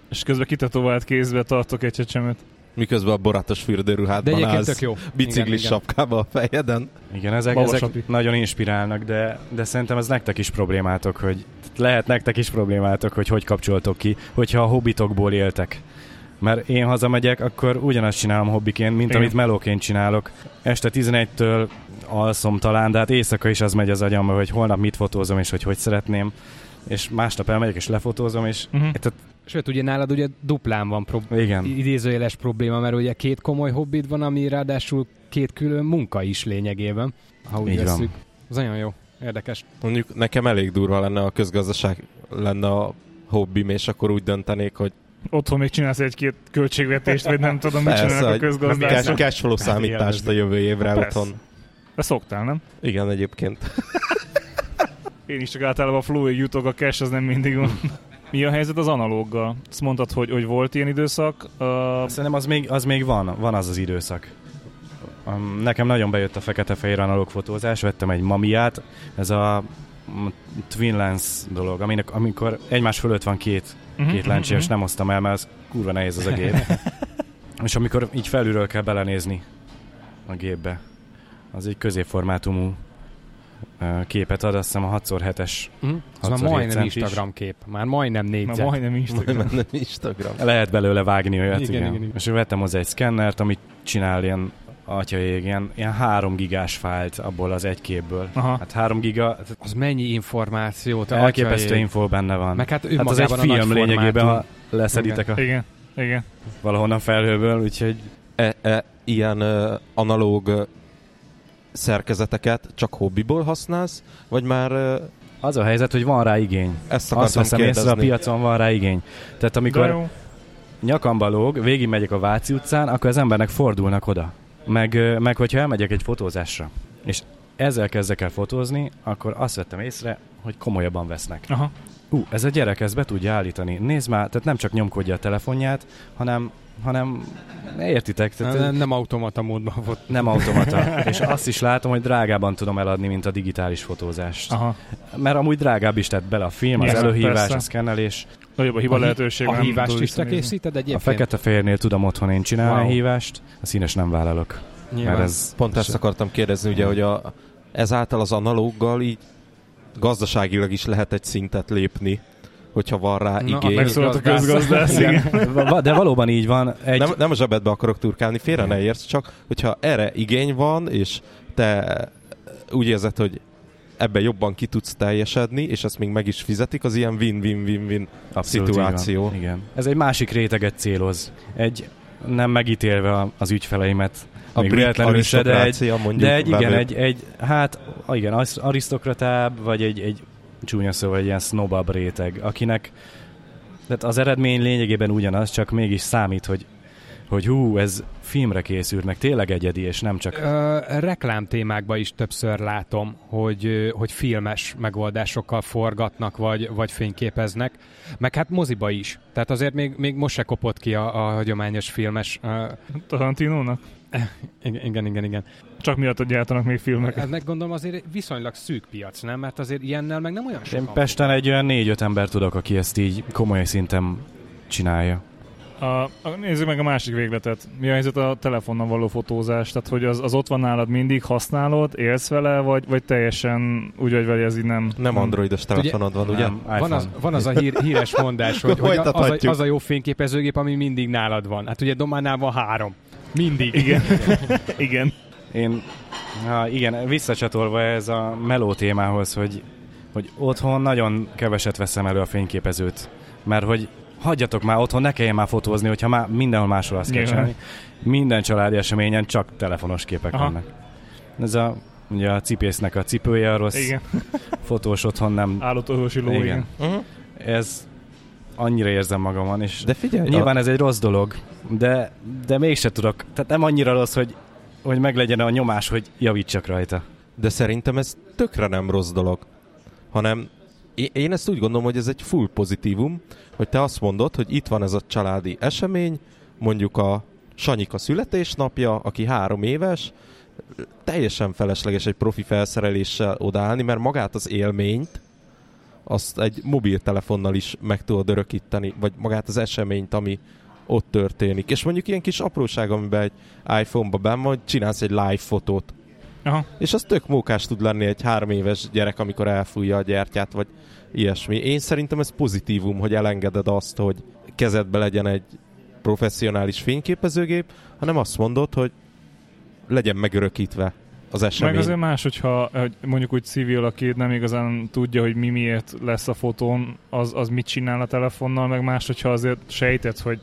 És közben kitetovált kézbe tartok egy csecsemőt.
Miközben a borátos fürdőruhádban
de állsz jó.
biciklis igen, sapkába a fejeden.
Igen, ezek, ezek nagyon inspirálnak, de, de szerintem ez nektek is problémátok, hogy lehet nektek is problémátok, hogy hogy kapcsoltok ki, hogyha a hobbitokból éltek. Mert én hazamegyek, akkor ugyanazt csinálom hobbiként, mint Igen. amit melóként csinálok. Este 11-től alszom talán, de hát éjszaka is az megy az agyamba, hogy holnap mit fotózom, és hogy hogy szeretném. És másnap elmegyek, és lefotózom, és uh-huh. tehát
Sőt, ugye nálad ugye duplán van pro-
Igen.
idézőjeles probléma, mert ugye két komoly hobbit van, ami ráadásul két külön munka is lényegében, ha úgy Így veszük. Ez nagyon jó, érdekes.
Mondjuk nekem elég durva lenne a közgazdaság lenne a hobbim, és akkor úgy döntenék, hogy
otthon még csinálsz egy-két költségvetést, vagy nem tudom, mit csinálnak a közgazdászok.
Cash flow számítást a jövő évre Persze. otthon.
De szoktál, nem?
Igen, egyébként. *laughs*
Én is csak általában a flow jutok, a cash az nem mindig van. *laughs* Mi a helyzet az analóggal? Azt mondtad, hogy, hogy volt ilyen időszak. Uh...
Szerintem az még, az még van, van az az időszak. Um, nekem nagyon bejött a fekete-fehér analóg fotózás, vettem egy mamiát, ez a twin lens dolog, aminek, amikor egymás fölött van két, uh-huh, két lencse, uh-huh. és nem hoztam el, mert az kurva nehéz az a gép. *laughs* és amikor így felülről kell belenézni a gépbe, az egy középformátumú képet ad, azt hiszem a 6x7-es.
Mm. Ez már majdnem Instagram kép. Már majdnem négyzet. Már
majdnem Instagram.
Majdnem Instagram.
Lehet belőle vágni olyat, igen. igen. igen, igen. És vettem hozzá egy szkennert, amit csinál ilyen atyaég, ilyen, ilyen három gigás fájlt abból az egy képből. Aha. Hát három giga...
Az mennyi információt?
Elképesztő info benne van.
Meg hát,
hát az egy film lényegében, ha leszeditek
igen. a... Igen, igen.
Valahonnan felhőből, úgyhogy...
E, e, ilyen uh, analóg szerkezeteket csak hobbiból használsz, vagy már... Uh,
az a helyzet, hogy van rá igény.
Ezt Azt veszem
kérdezni. észre, a piacon van rá igény. Tehát amikor nyakamba lóg, végig megyek a Váci utcán, akkor az embernek fordulnak oda. Meg, meg hogyha elmegyek egy fotózásra, és ezzel kezdek el fotózni, akkor azt vettem észre, hogy komolyabban vesznek.
Aha.
Ú, ez a gyerek ezt be tudja állítani. Nézd már, tehát nem csak nyomkodja a telefonját, hanem hanem értitek.
Tehát, nem, nem automata módban volt.
Nem automata. *laughs* és azt is látom, hogy drágában tudom eladni, mint a digitális fotózást.
Aha.
Mert amúgy drágább is tett bele a film, az előhívás, persze. a szkennelés.
Nagyobb a hiba lehetőség.
A hívást is te készíted egyébként?
A fekete-fehérnél tudom otthon én csinálni wow. a hívást, a színes nem vállalok.
Mert ez Pont ezt akartam kérdezni, ugye, hogy a, ezáltal az analóggal így gazdaságilag is lehet egy szintet lépni hogyha van rá Na, igény.
Megszólalt a közgazdász,
De valóban így van.
Egy... Nem, nem a zsebedbe akarok turkálni, félre ne érsz, csak hogyha erre igény van, és te úgy érzed, hogy ebben jobban ki tudsz teljesedni, és ezt még meg is fizetik, az ilyen win-win-win-win szituáció.
Igen. Ez egy másik réteget céloz. Egy nem megítélve az ügyfeleimet,
a még véletlenül se, de egy,
de egy, igen, egy, egy, hát igen, arisztokratább, vagy egy, egy csúnya szóval egy ilyen snobabb réteg, akinek tehát az eredmény lényegében ugyanaz, csak mégis számít, hogy hogy hú, ez filmre készült, meg tényleg egyedi, és nem csak...
Ö, reklám témákban is többször látom, hogy, hogy filmes megoldásokkal forgatnak, vagy, vagy fényképeznek, meg hát moziba is. Tehát azért még, még most se kopott ki a, a hagyományos filmes... Uh...
Tarantinónak? *laughs*
Igen, igen, igen, igen.
Csak miatt, hogy gyártanak még filmeket.
Hát meg gondolom azért viszonylag szűk piac, nem? Mert azért ilyennel meg nem olyan sokan.
Én Pesten egy olyan négy-öt ember tudok, aki ezt így komoly szinten csinálja.
A, a, nézzük meg a másik végletet. Mi a helyzet a telefonnal való fotózás? Tehát, hogy az, az ott van nálad mindig, használod, élsz vele, vagy, vagy teljesen úgy vagy vele, ez így nem...
Nem androidos telefonod van, ugye? Nem,
van, az, van az a hír, híres mondás, hogy, *laughs* hogy az, a, az a jó fényképezőgép, ami mindig nálad van. Hát ugye Dománál van három. Mindig.
Igen. *laughs* Igen.
Én, ha igen, visszacsatolva ez a meló témához, hogy, hogy otthon nagyon keveset veszem elő a fényképezőt, mert hogy hagyjatok már otthon, ne kelljen már fotózni, hogyha már mindenhol máshol azt kell
Nyilván.
csinálni. Minden családi eseményen csak telefonos képek
Aha.
vannak. Ez a, ugye a cipésznek a cipője, a rossz
Igen. *laughs*
fotós otthon nem.
Állott orvosi ló, igen.
Igen.
Uh-huh.
Ez annyira érzem magamon, és
De figyelj,
Nyilván ez egy rossz dolog, de, de mégse tudok. Tehát nem annyira rossz, hogy, hogy meglegyen a nyomás, hogy javítsak rajta.
De szerintem ez tökre nem rossz dolog, hanem én- ezt úgy gondolom, hogy ez egy full pozitívum, hogy te azt mondod, hogy itt van ez a családi esemény, mondjuk a Sanyika születésnapja, aki három éves, teljesen felesleges egy profi felszereléssel odaállni, mert magát az élményt azt egy mobiltelefonnal is meg tudod örökíteni, vagy magát az eseményt, ami ott történik. És mondjuk ilyen kis apróság, amiben egy iPhone-ba benn van, csinálsz egy live fotót.
Aha.
És az tök mókás tud lenni egy három éves gyerek, amikor elfújja a gyertyát, vagy ilyesmi. Én szerintem ez pozitívum, hogy elengeded azt, hogy kezedbe legyen egy professzionális fényképezőgép, hanem azt mondod, hogy legyen megörökítve az esemény.
Meg azért más, hogyha hogy mondjuk úgy civil, aki nem igazán tudja, hogy mi miért lesz a fotón, az, az mit csinál a telefonnal, meg más, hogyha azért sejtett, hogy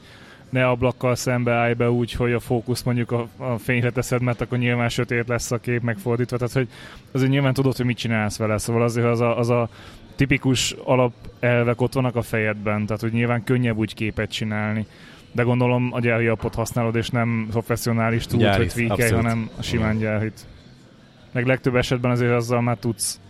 ne ablakkal szembe állj be úgy, hogy a fókusz mondjuk a, a fényre teszed, mert akkor nyilván sötét lesz a kép megfordítva. Tehát, hogy azért nyilván tudod, hogy mit csinálsz vele. Szóval azért az a, az a tipikus alapelvek ott vannak a fejedben, tehát hogy nyilván könnyebb úgy képet csinálni. De gondolom a gyári appot használod, és nem professzionális
Gyári,
hogy tweakelj, hanem a simán gyárhit. Meg legtöbb esetben azért azzal már tudsz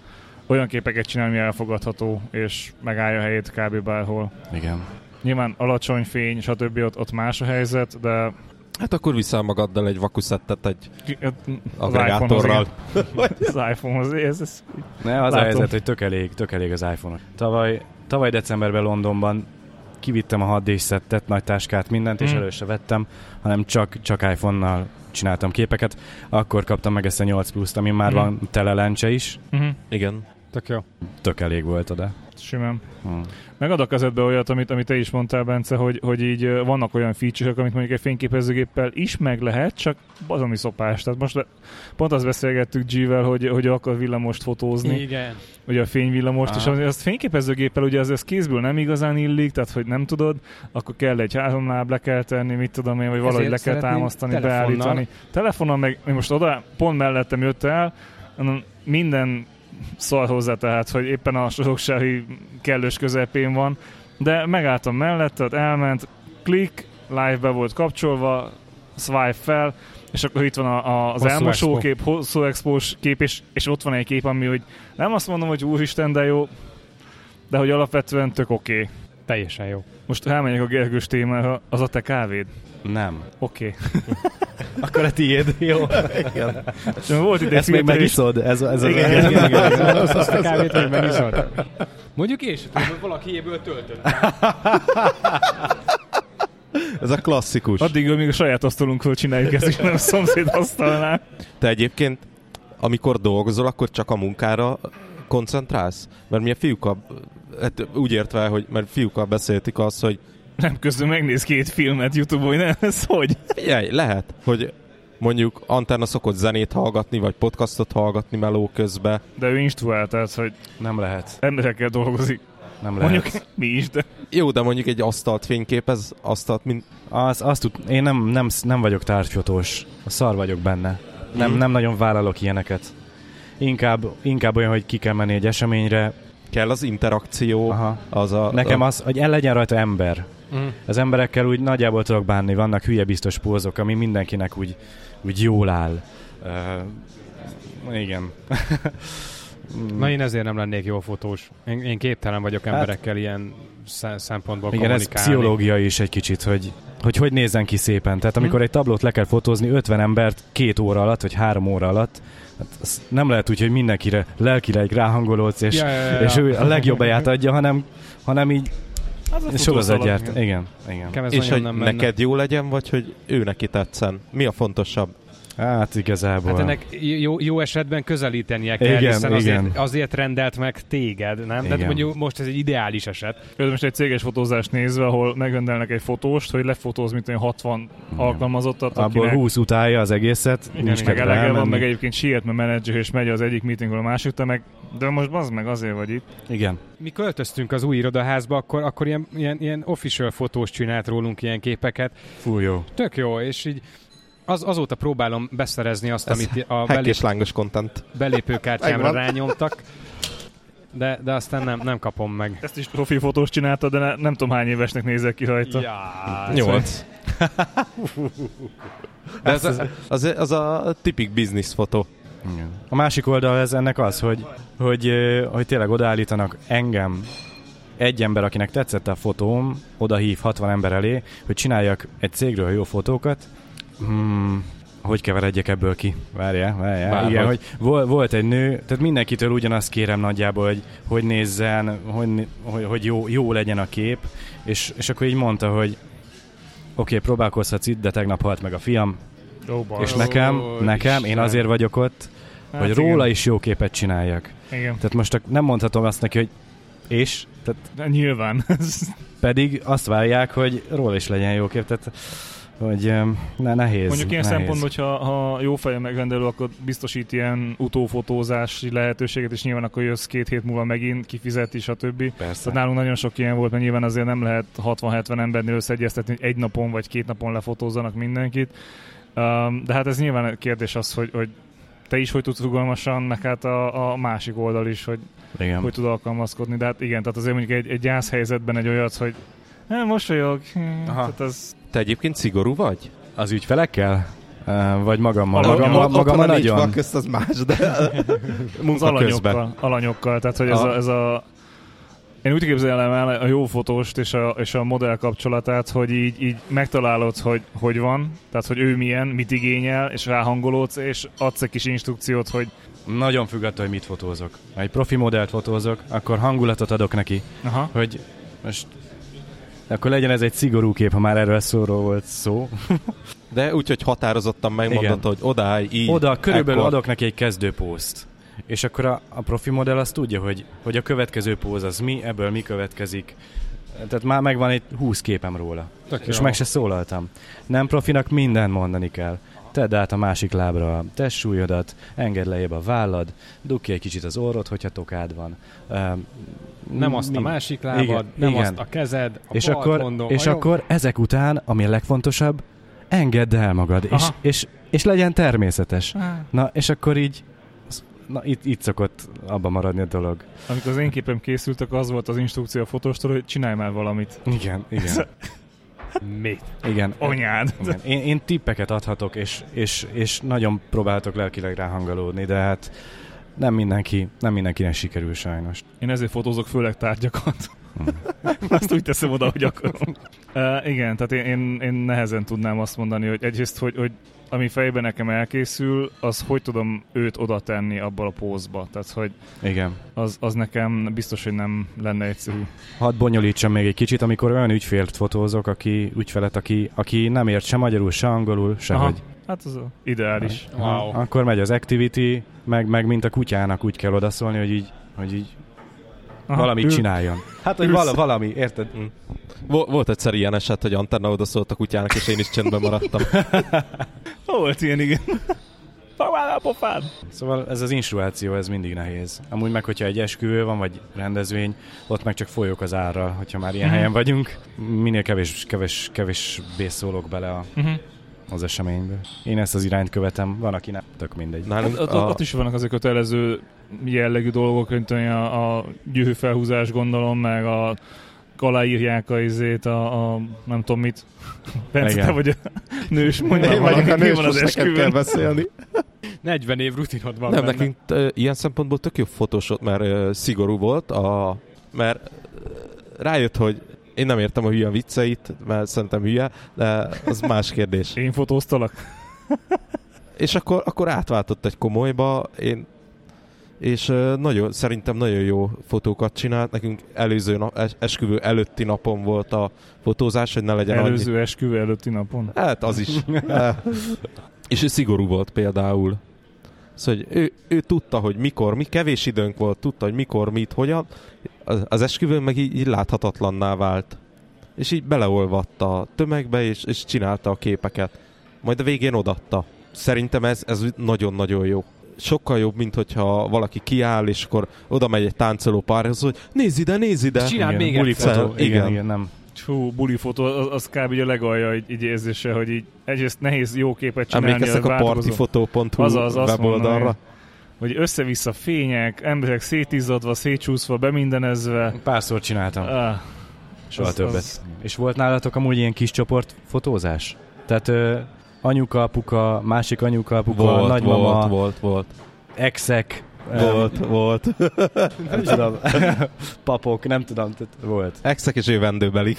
olyan képeket csinálni, ami elfogadható, és megállja a helyét kb. bárhol.
Igen.
Nyilván alacsony fény, stb. ott, ott más a helyzet, de
Hát akkor viszel magaddal egy vakuszettet egy
az
agregátorral. *laughs*
Az iPhone-hoz, ez, ez
Ne, az a
Látom.
helyzet, hogy tök elég, tök elég az iPhone-ok. Tavaly, tavaly decemberben Londonban kivittem a 6 d szettet, nagy táskát, mindent, és
Mm.
elő se vettem, hanem csak, csak iPhone-nal csináltam képeket. Akkor kaptam meg ezt a 8 Plus-t, ami már
Mm.
van tele lencse is.
uh-huh.
Igen.
Tök jó.
Tök elég volt oda.
Simán.
Hm.
Meg ad a kezedbe olyat, amit, amit te is mondtál, Bence, hogy, hogy így vannak olyan feature amit mondjuk egy fényképezőgéppel is meg lehet, csak bazomi szopás. Tehát most le, pont azt beszélgettük G-vel, hogy, hogy akar villamost fotózni,
Igen.
ugye a fényvillamost,
Aha.
és azt fényképezőgéppel ugye az, az kézből nem igazán illik, tehát hogy nem tudod, akkor kell egy három láb le kell tenni, mit tudom én, vagy valahogy
Ezért
le kell támasztani,
telefonnal.
beállítani. Telefonon meg, most oda, pont mellettem jött el, minden szar hozzá, tehát, hogy éppen a soroksági kellős közepén van, de megálltam mellette, ott elment, klik, live-be volt kapcsolva, swipe fel, és akkor itt van a, a, az
Hosszú
elmosó
expo.
kép, hosszú expós kép, és, és ott van egy kép, ami, hogy nem azt mondom, hogy úristen, de jó, de hogy alapvetően tök oké. Okay.
Teljesen jó.
Most elmegyek a Gergős témára, az a te kávéd?
Nem.
Oké. Okay. *laughs*
Akkor a tiéd, jó.
Volt itt egy
Ezt még megiszod, ez, ez
Igen,
az
igen, igen.
Azt, azt a kávét még megiszod. Mondjuk hogy valaki ebből töltött.
Ez a klasszikus.
Addig, amíg a saját asztalunkról csináljuk ezt, és nem a szomszéd asztalnál.
Te egyébként, amikor dolgozol, akkor csak a munkára koncentrálsz? Mert mi a fiúkkal, hát úgy értve, hogy mert fiúkkal beszéltük azt, hogy
Nem közben megnéz két filmet Youtube-on, nem? *laughs* Ez hogy?
figyelj, lehet, hogy mondjuk Antenna szokott zenét hallgatni, vagy podcastot hallgatni meló közbe.
De ő instruál, tehát, hogy
Nem lehet.
emberekkel dolgozik.
Nem lehet.
Mondjuk mi is, de
Jó, de mondjuk egy asztalt fényképez, asztalt, mint
Az, azt tud, én nem, nem, nem vagyok tárgyfotós. A szar vagyok benne. Nem,
Mhm.
nem nagyon vállalok ilyeneket. Inkább, inkább olyan, hogy ki kell menni egy eseményre.
kell az interakció,
Aha.
az a...
Nekem
a,
az, hogy el legyen rajta ember.
Mm.
Az emberekkel úgy nagyjából tudok bánni. Vannak hülye biztos pózok, ami mindenkinek úgy, úgy jól áll. Uh, igen. *laughs*
Na én ezért nem lennék jó fotós. Én, én képtelen vagyok emberekkel ilyen sz- szempontból
Igen, ez pszichológia is egy kicsit, hogy, hogy hogy nézzen ki szépen. Tehát amikor
Hm.
egy tablót le kell fotózni 50 embert két óra alatt, vagy három óra alatt, hát nem lehet úgy, hogy mindenkire lelkileg ráhangolódsz, és,
Ja, ja, ja,
és ő a legjobbayát adja, hanem, hanem így
az a
sorozatgyárt. Igen, igen.
Ez
és hogy
nem menne.
neked jó legyen, vagy hogy ő neki tetszen? Mi a fontosabb?
Hát igazából.
Hát ennek jó, jó esetben közelítenie kell,
Igen,
hiszen
igen.
azért, azért rendelt meg téged, nem? Tehát
Igen.
mondjuk most ez egy ideális eset.
Például most egy céges fotózást nézve, ahol megrendelnek egy fotóst, hogy lefotóz, mint olyan 60 alkalmazottat,
Abból
akinek
20 utálja az egészet,
igen,
nincs
meg elege van, meg egyébként siet, mert menedzser és megy az egyik meetingről a másikra, meg de most bazd meg azért vagy itt.
Igen.
Mi költöztünk az új irodaházba, akkor, akkor ilyen, ilyen, ilyen official fotós csinált rólunk ilyen képeket.
Fú, jó.
Tök jó, és így az, azóta próbálom beszerezni azt,
Ez
amit a belép,
content.
belépőkártyámra rányomtak, de, de aztán nem, nem kapom meg.
Ezt is profi fotós csinálta, de ne, nem tudom hány évesnek nézek ki rajta.
Ja,
Nyolc. De ez, a- az, az a tipik business fotó.
Igen. A másik oldal ez ennek az, hogy, hogy, hogy tényleg odaállítanak engem, egy ember, akinek tetszett a fotóm, oda hív 60 ember elé, hogy csináljak egy cégről jó fotókat. Hmm, hogy keveredjek ebből ki? Várjál, várjál.
Bárhogy.
Igen, hogy vol, volt egy nő, tehát mindenkitől ugyanazt kérem nagyjából, hogy hogy nézzen, hogy, hogy, hogy jó, jó legyen a kép, és, és akkor így mondta, hogy oké, okay, próbálkozhatsz itt, de tegnap halt meg a fiam,
Ó,
és nekem,
Ó,
nekem, én azért vagyok ott,
Hát
hogy
igen.
róla is jó képet csináljak.
Igen.
Tehát most nem mondhatom azt neki, hogy és, tehát
De nyilván. *laughs*
pedig azt várják, hogy róla is legyen jó kép, tehát hogy ne, nehéz.
Mondjuk ilyen
nehéz.
szempontból, hogyha ha jó fejem megrendelő, akkor biztosít ilyen utófotózási lehetőséget, és nyilván akkor jössz két hét múlva megint, kifizeti, stb.
Persze.
Tehát nálunk nagyon sok ilyen volt, mert nyilván azért nem lehet 60-70 embernél összeegyeztetni, hogy egy napon vagy két napon lefotózzanak mindenkit. De hát ez nyilván kérdés az, hogy, hogy te is hogy tudsz rugalmasan, meg hát a, a másik oldal is, hogy
Igen.
hogy tud alkalmazkodni. De hát igen, tehát azért mondjuk egy, egy gyászhelyzetben egy olyat, hogy "Eh, mosolyog, hm,
Aha.
tehát az
Te egyébként szigorú vagy?
Az ügyfelekkel? Vagy magammal?
Alanyom-
Magammal,
Ott-
magammal
a
nagyon.
fal közt az más, de
az
munka közben.
alanyokkal, alanyokkal, tehát hogy ez a, ez a én úgy képzelem el a jó fotóst és a, és a modell kapcsolatát, hogy így, így megtalálod, hogy hogy van, tehát hogy ő milyen, mit igényel, és ráhangolódsz, és adsz egy kis instrukciót, hogy
Nagyon függ attól, hogy mit fotózok. Ha egy profi modellt fotózok, akkor hangulatot adok neki,
aha,
hogy most akkor legyen ez egy szigorú kép, ha már erről szóról volt szó. *laughs*
De úgy, hogy határozottan megmondod,
Igen.
hogy odállj, így.
Oda körülbelül
ekkor.
adok neki egy kezdőpószt. És akkor a, a profi modell azt tudja, hogy, hogy a következő póz az mi, ebből mi következik. Tehát már megvan egy 20 képem róla.
Tök
És
jó.
meg se szólaltam. Nem profinak mindent mondani kell. Tedd át a másik lábra a testsúlyodat, engedd lejjebb a vállad, dugd ki egy kicsit az orrod, hogyha tokád van. Um,
Nem azt a másik lábad,
Igen,
nem
igen.
azt a kezed, a
és akkor,
mondom,
és
a jobb.
akkor ezek után, ami a legfontosabb, engedd el magad, és,
Aha.
és, és legyen természetes. Na, és akkor így, na, itt, itt szokott abba maradni a dolog.
amikor az én képem készült, akkor az volt az instrukció a fotóstól, hogy csinálj már valamit.
Igen, igen, *laughs*
Mit?
igen.
Anyád!
igen. Én, én tippeket adhatok, és, és, és nagyon próbáltok lelkileg ráhangolódni, de hát nem mindenki, nem mindenkinek sikerül sajnos.
Én ezért fotózok főleg tárgyakat. *laughs* Azt úgy teszem oda, hogy akarom. Uh, igen, tehát én, én, én nehezen tudnám azt mondani, hogy egyrészt, hogy, hogy ami fejben nekem elkészül, az hogy tudom őt oda tenni abba a pózba. Tehát, hogy
Igen.
az, az nekem biztos, hogy nem lenne egyszerű.
Hadd bonyolítsam még egy kicsit, amikor olyan ügyfélt fotózok, aki ügyfelet, aki, aki nem ért se magyarul, se angolul, se
Aha.
hogy.
Hát az ideális.
Wow.
Akkor megy az activity, meg, meg mint a kutyának úgy kell odaszólni, hogy így, hogy így
Aha,
valamit csináljon. Hát, hogy vala, valami, érted?
Vo- Volt egyszer ilyen eset, hogy antenna oda szólt a kutyának, és én is csendben maradtam. *laughs*
Volt ilyen, igen. *laughs* Fogd a pofád!
Szóval ez az instruáció, ez mindig nehéz. Amúgy meg, hogyha egy esküvő van, vagy rendezvény, ott meg csak folyok az árral, hogyha már ilyen
Mhm.
helyen vagyunk. Minél kevés, kevés, kevés szólok bele a,
Uh-huh.
Az eseménybe. Én ezt az irányt követem, van, aki nem, tök mindegy.
Nálunk
Ott, ott,
a,
ott is vannak azért kötelező jellegű dolgok, mint a, a gyűrűfelhúzás gondolom, meg a aláírják a izét, a, a nem tudom mit. *laughs* Bence,
Igen.
te vagy a nős, mondja,
én
már
vagyok a nős,
van az
kell beszélni. *laughs*
40 év rutinod van
Nem,
benne.
nekünk ö, ilyen szempontból tök jó fotós volt, mert ö, szigorú volt, a, mert ö, rájött, hogy én nem értem a hülye vicceit, mert szerintem hülye, de az más kérdés. *laughs*
Én fotóztalak.
És akkor, akkor átváltott egy komolyba, én, és nagyon, szerintem nagyon jó fotókat csinált. Nekünk előző nap, es, esküvő előtti napon volt a fotózás, hogy ne legyen annyi.
Előző esküvő előtti napon.
Hát az is. *laughs* És ő szigorú volt például. Szóval hogy ő, ő tudta, hogy mikor, mi kevés időnk volt, tudta, hogy mikor, mit, hogyan. Az, az esküvőn meg így, így láthatatlanná vált. És így beleolvatta a tömegbe, és, és csinálta a képeket. Majd a végén odatta. Szerintem ez, ez nagyon-nagyon jó. Sokkal jobb, mint hogyha valaki kiáll, és akkor oda megy egy táncoló párhoz, hogy nézd ide, nézd ide.
Csinál még
buli
egyszer.
igen,
Igen.
igen, nem.
Hú, buli fotó, az, az kb. a legalja így, így érzése, hogy így egyrészt nehéz jó képet csinálni.
Emlékeztek a partyfotó.hu
Azaz, azt
weboldalra?
mondom, hogy össze-vissza fények, emberek szétizzadva, szétcsúszva, bemindenezve.
Párszor csináltam,
Ah,
soha
az-
többet.
az-
És volt nálatok amúgy ilyen kis csoport fotózás? Tehát ö, anyuka, apuka, másik anyuka, apuka,
Volt,
nagymama,
volt, volt, volt.
exek,
Volt, volt.
nem tudom, *laughs* papok, nem tudom, tehát volt.
Exek és jövendőbelik.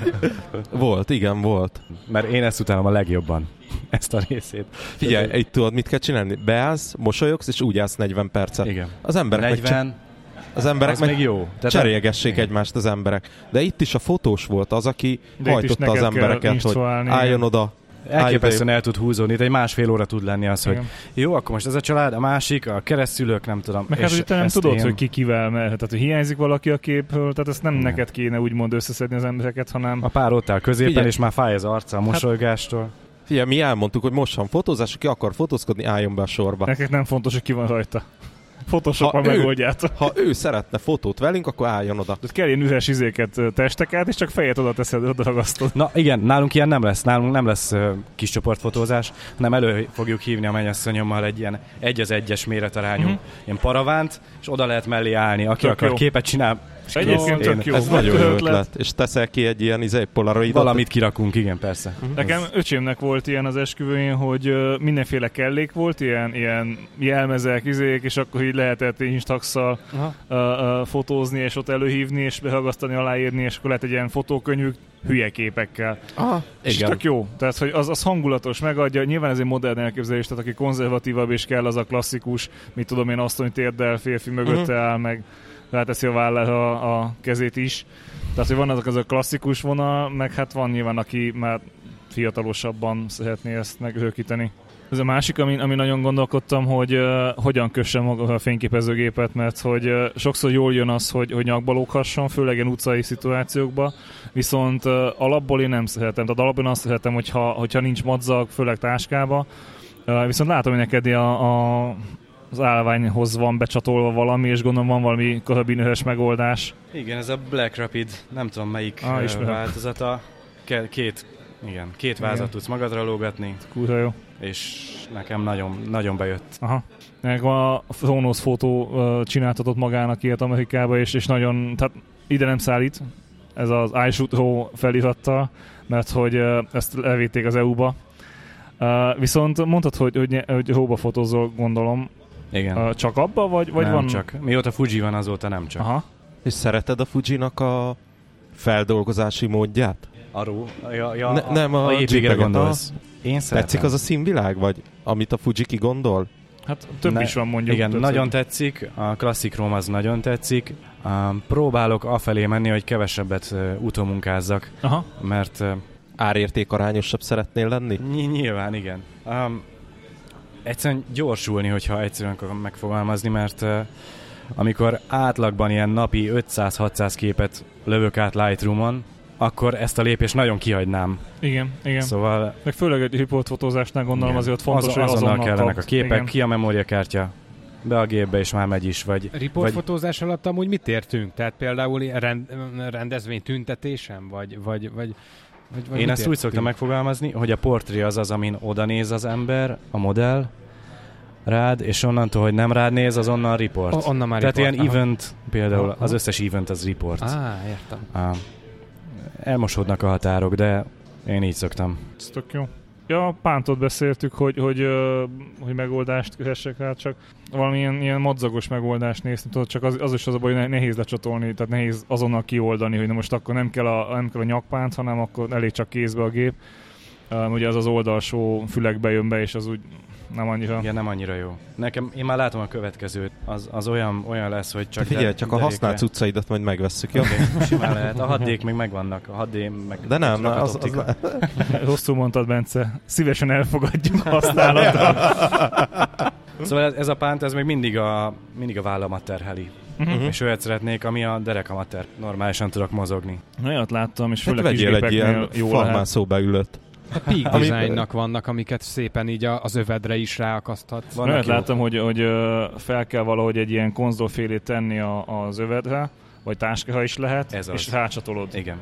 *laughs* volt, igen, volt.
Mert én ezt utálom a legjobban, ezt a részét.
Figyelj, itt tudod, mit kell csinálni? Beállsz, mosolyogsz, és úgy állsz 40 percet.
Igen.
Az emberek meg,
40,
az emberek
az
meg
még jó. Tehát
cserélgessék
igen.
egymást az emberek. De itt is a fotós volt az, aki
De
hajtotta az embereket, hogy álljon
igen.
oda.
Elképesztően el tud húzódni, de egy másfél óra tud lenni az, hogy
Igen.
jó, akkor most ez a család, a másik, a keresztülők, nem tudom.
Meg hát, hogy te nem tudod,
én-
hogy ki kivel mehet. Tehát, hogy hiányzik valaki a képből, tehát ezt nem
Nem.
neked kéne úgymond összeszedni az embereket, hanem
A pár ott áll középen,
Figyelj.
és már fáj az arca a mosolygástól.
Figyelj, mi elmondtuk, hogy most van fotózás, aki akar fotózkodni, álljon be a sorba.
neked nem fontos, hogy ki van rajta. Photoshop-ban
Ha ő-
megoldjátok.
Ha ő szeretne fotót velünk, akkor álljon oda.
Tehát kell ilyen üres izéket, testeket, és csak fejet oda teszed, oda ragasztod.
Na igen, nálunk ilyen nem lesz, nálunk nem lesz uh, kis csoportfotózás, hanem elő fogjuk hívni a mennyasszonyommal egy ilyen egy az egyes méretarányú
Mhm.
uh-huh. ilyen paravánt, és oda lehet mellé állni, aki
Tök
akar
jó.
képet csinál, és.
Egyébként
Én-
tök jó.
Ez nagyon jó
ötlet.
ötlet. És teszel ki egy ilyen izé, polaroidot.
Valamit kirakunk, igen, persze.
Nekem öcsémnek volt ilyen az esküvőjén, hogy ö, mindenféle kellék volt, ilyen, ilyen jelmezek, izék, és akkor így lehetett instaxal
Aha.
ö, ö, fotózni, és ott előhívni, és behagasztani, aláírni, és akkor lehet egy ilyen fotókönyvük hülye képekkel.
Ah,
És
igen.
tök jó. Tehát, hogy az, az hangulatos, megadja. Nyilván ez egy modern elképzelés, tehát aki konzervatívabb és kell az a klasszikus, mit tudom én, asszony térdel, férfi mögötte
Mhm.
áll, meg ráteszi a vállára a, kezét is. Tehát, hogy van azok az a klasszikus vonal, meg hát van nyilván, aki már fiatalosabban szeretné ezt megörökíteni. Ez a másik, ami, ami nagyon gondolkodtam, hogy uh, hogyan kössem a fényképezőgépet, mert hogy uh, sokszor jól jön az, hogy, hogy nyakba lóghasson, főleg ilyen utcai szituációkban, viszont uh, alapból én nem szeretem. Tehát alapból azt szeretem, hogyha, hogyha nincs madzag, főleg táskába. Uh, viszont látom, hogy neked a, a, az állványhoz van becsatolva valami, és gondolom van valami karabinős megoldás.
Igen, ez a Black Rapid, nem tudom melyik
Ah, ismerem.
változata. Két, igen, két vázat
Igen.
tudsz magadra lógatni,
Kurva jó.
és nekem nagyon, nagyon bejött.
Aha. Meg a Chronos fotó csináltatott magának ilyet Amerikába, és, és nagyon, tehát ide nem szállít, ez az I felirattal, mert hogy ezt levitték az EU-ba. Uh, viszont mondtad, hogy, hogy, hogy Raw-ba fotózol, gondolom.
Igen.
Uh, csak abba, vagy, vagy
nem
van?
csak. Mióta Fuji van, azóta nem csak.
Aha.
És szereted a Fujinak a feldolgozási módját?
A ró, ja, ja,
Ne- nem, a
a
JPEG-et,
gondolsz. Én szeretem.
Tetszik az a színvilág, vagy amit a Fuji kigondol?
Hát több
Ne-
is van mondjuk.
Igen,
többször.
nagyon tetszik, a Classic Rom az nagyon tetszik. Um, próbálok afelé menni, hogy kevesebbet uh, utomunkázzak,
Aha.
mert uh,
Árérték arányosabb szeretnél lenni?
ny- nyilván igen. Um, egyszerűen gyorsulni, hogyha egyszerűen akarom megfogalmazni, mert uh, amikor átlagban ilyen napi 500-600 képet lövök át Lightroom-on, akkor ezt a lépést nagyon kihagynám.
Igen, igen.
Szóval
Meg főleg egy riportfotózásnál gondolom
igen,
azért ott fontos,
az,
hogy
azonnal
azonnal
kellenek a képek,
Igen.
ki a memóriakártya, be a gépbe, és már megy is, vagy
Riportfotózás alatt amúgy mit értünk? Tehát például rend, rendezvény tüntetésen? Vagy, vagy, vagy, vagy, vagy
Én ezt úgy szoktam megfogalmazni, hogy a portré az az, amin oda néz az ember, a modell, rád, és onnantól, hogy nem rád néz, az onnan report.
O- onnan már
Tehát
report,
ilyen
aha.
event, például
Aha.
az összes event az report.
Á, értem.
Ah. Elmosódnak a határok, de én így szoktam.
Ez tök jó. Ja, Pántot beszéltük, hogy, hogy, hogy megoldást kövessek rá, csak valamilyen ilyen madzagos megoldást nézni, tudod, csak az, az is az a baj, hogy ne- nehéz lecsatolni, tehát nehéz azonnal kioldani, hogy na most akkor nem kell a, nem kell a nyakpánt, hanem akkor elég csak kézbe a gép. uh, ugye az az oldalsó fülekbe jön be, és az úgy nem annyira...
Igen, nem annyira jó. Nekem, én már látom a következőt, az, az olyan, olyan lesz, hogy csak...
Te figyelj, csak a használt cuccaidat majd megvesszük, jó?
Okay, simán lehet. A 6 még megvannak, a 6D meg...
De nem, na, az, az, az... *laughs*
Rosszul mondtad, Bence. Szívesen elfogadjuk használatra. *laughs*
szóval ez, ez, a pánt, ez még mindig a, mindig a vállamat terheli. Uh-huh. És olyat szeretnék, ami a derekamat ter. Normálisan tudok mozogni.
Olyat láttam, és főleg
hát vegyél egy ilyen farmászó beülött.
A peak designnak vannak, amiket szépen így az övedre is ráakaszthat.
Van olyat láttam, hogy, hogy fel kell valahogy egy ilyen konzolfélét tenni a, az övedre, vagy táskáha is lehet, Ez és rácsatolod.
Igen.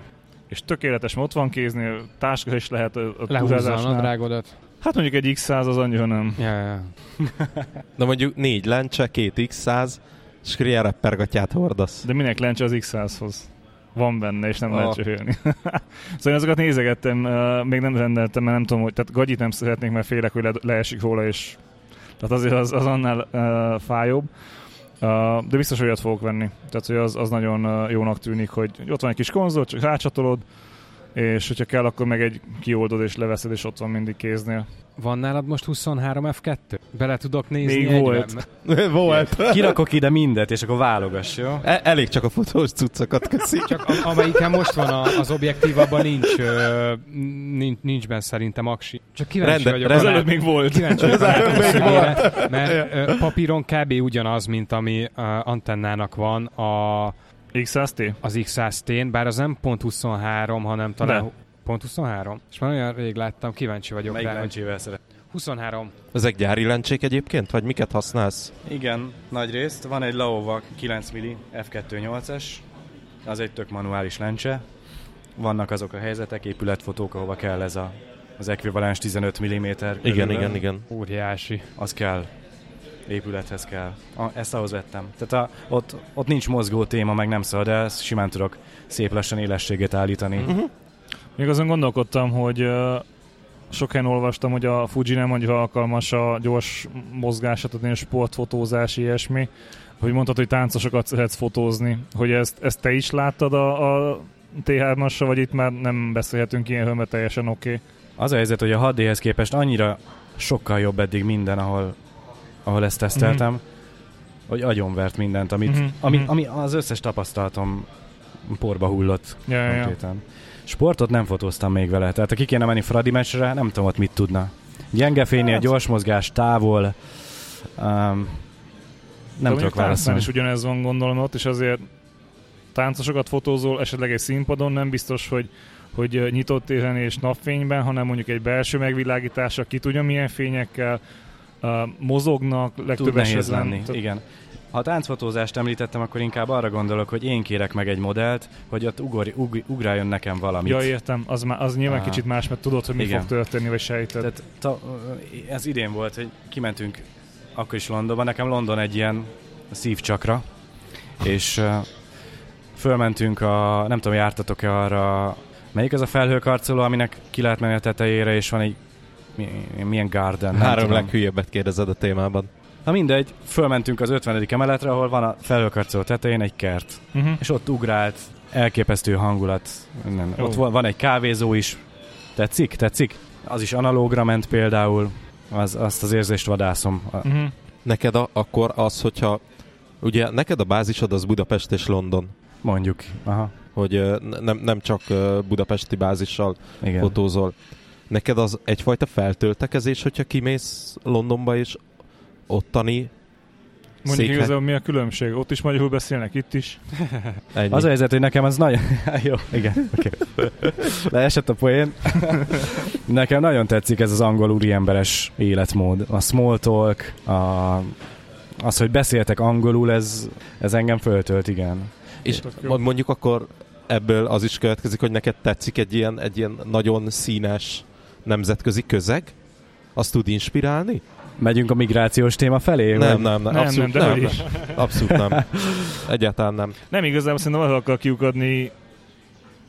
És tökéletes, mert ott van kéznél, táska is lehet a, a
Lehúzza a nadrágodat.
Hát mondjuk egy X100 az annyira nem.
Ja, ja.
De mondjuk négy lencse, két X100, és ilyen hordasz.
De minek lencse az X100-hoz? Van benne, és nem oh. lehet csöhölni. *laughs* szóval én azokat nézegettem, még nem rendeltem, mert nem tudom, hogy tehát gagyit nem szeretnék, mert félek, hogy le, leesik róla, és tehát azért az, az annál uh, fájóbb. Uh, de biztos olyat fogok venni. Tehát, hogy az, az nagyon uh, jónak tűnik, hogy ott van egy kis konzol, csak rácsatolod, és hogyha kell, akkor meg egy kioldod és leveszed, és ott van mindig kéznél.
Van nálad most 23 F2? Bele tudok nézni
Még volt. *laughs*
volt.
Kirakok ide mindet, és akkor válogass, jó?
E- elég csak a fotós cuccokat, köszi.
Csak a, amelyiken most van a, az objektív, abban nincs, ö, nincs, nincs benne szerintem aksi. Csak kíváncsi Rende, vagyok.
Ez előbb még volt.
Kíváncsi vagyok. még volt. Mert ö, papíron kb. ugyanaz, mint ami ö, antennának van a
X100T?
Az X100T-n, bár az nem pont 23, hanem talán De. pont 23. És már olyan rég láttam, kíváncsi vagyok
Melyik rá. lencsével szeret?
23.
Ezek gyári lencsék egyébként, vagy miket használsz?
Igen, nagy részt. Van egy Laowa 9 mm f2.8-es, az egy tök manuális lencse. Vannak azok a helyzetek, épületfotók, ahova kell ez a, az ekvivalens 15 mm.
Igen, igen, igen.
Óriási.
Az kell épülethez kell. A, ezt ahhoz vettem. Tehát a, ott, ott nincs mozgó téma, meg nem szabad, de ezt simán tudok szép lassan élességét állítani. Uh-huh.
Még azon gondolkodtam, hogy uh, sok helyen olvastam, hogy a Fuji nem annyira alkalmas a gyors mozgását adni, a sportfotózás, ilyesmi. Hogy mondtad, hogy táncosokat szeretsz fotózni. Hogy ezt, ezt te is láttad a, a T3-assal, vagy itt már nem beszélhetünk ilyen mert teljesen oké? Okay.
Az a helyzet, hogy a 6D-hez képest annyira sokkal jobb eddig minden, ahol ahol ezt teszteltem, mm-hmm. hogy agyonvert mindent, amit, mm-hmm. ami, ami az összes tapasztalatom porba hullott
ja, ja, ja.
Sportot nem fotóztam még vele, tehát ha ki kéne menni Fradi meccsre, nem tudom ott mit tudna. Gyenge fénynél, hát. gyors mozgás, távol, um, nem tudok válaszolni.
is ugyanez van gondolom ott, és azért táncosokat fotózol, esetleg egy színpadon, nem biztos, hogy hogy nyitott téren és napfényben, hanem mondjuk egy belső megvilágítása, ki tudja milyen fényekkel, mozognak legtöbb Tud
nehéz lenni, tehát... igen. Ha táncfotózást említettem, akkor inkább arra gondolok, hogy én kérek meg egy modellt, hogy ott ugor, ug, ugráljon nekem valamit.
Ja, értem. Az, má, az nyilván ah. kicsit más, mert tudod, hogy mi Igen. fog történni, vagy sejted. Tehát,
ta, ez idén volt, hogy kimentünk akkor is Londonba. Nekem London egy ilyen szívcsakra, és uh, fölmentünk a, nem tudom, jártatok-e arra, melyik az a felhőkarcoló, aminek ki lehet menni a tetejére, és van egy milyen garden.
Három leghülyebbet kérdezed a témában.
Na mindegy, fölmentünk az 50. emeletre, ahol van a felhőkarcoló tetején egy kert. Uh-huh. És ott ugrált, elképesztő hangulat. Nem, Ott van egy kávézó is. Tetszik? Tetszik? Az is analógra ment például. Az, azt az érzést vadászom. Uh-huh.
Neked a, akkor az, hogyha ugye neked a bázisod az Budapest és London.
Mondjuk. Aha.
Hogy nem, nem csak budapesti bázissal Igen. fotózol. Neked az egyfajta feltöltekezés, hogyha kimész Londonba és ottani
Mondjuk igazából mi a különbség? Ott is magyarul beszélnek, itt is. *laughs*
Ennyi. Az a helyzet, hogy nekem az nagyon... *laughs* Jó, igen, oké. Okay. Leesett a poén. *laughs* nekem nagyon tetszik ez az angol úriemberes életmód. A small talk, a... az, hogy beszéltek angolul, ez, ez engem föltölt, igen.
És mondjuk akkor ebből az is következik, hogy neked tetszik egy ilyen, egy ilyen nagyon színes nemzetközi közeg? Azt tud inspirálni?
Megyünk a migrációs téma felé?
Nem, nem, nem, abszolút nem, nem, nem. Abszolút nem. *laughs* Egyáltalán nem.
Nem igazából szerintem az akar kiukadni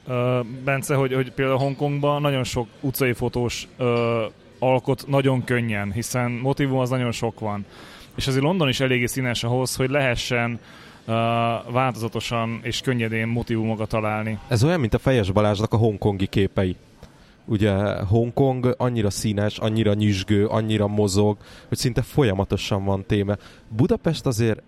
uh, Bence, hogy, hogy például Hongkongban nagyon sok utcai fotós uh, alkot nagyon könnyen, hiszen motivum az nagyon sok van. És azért London is eléggé színes ahhoz, hogy lehessen uh, változatosan és könnyedén motivumokat találni.
Ez olyan, mint a Fejes Balázsnak a hongkongi képei ugye Hongkong annyira színes, annyira nyüzsgő, annyira mozog, hogy szinte folyamatosan van téma. Budapest azért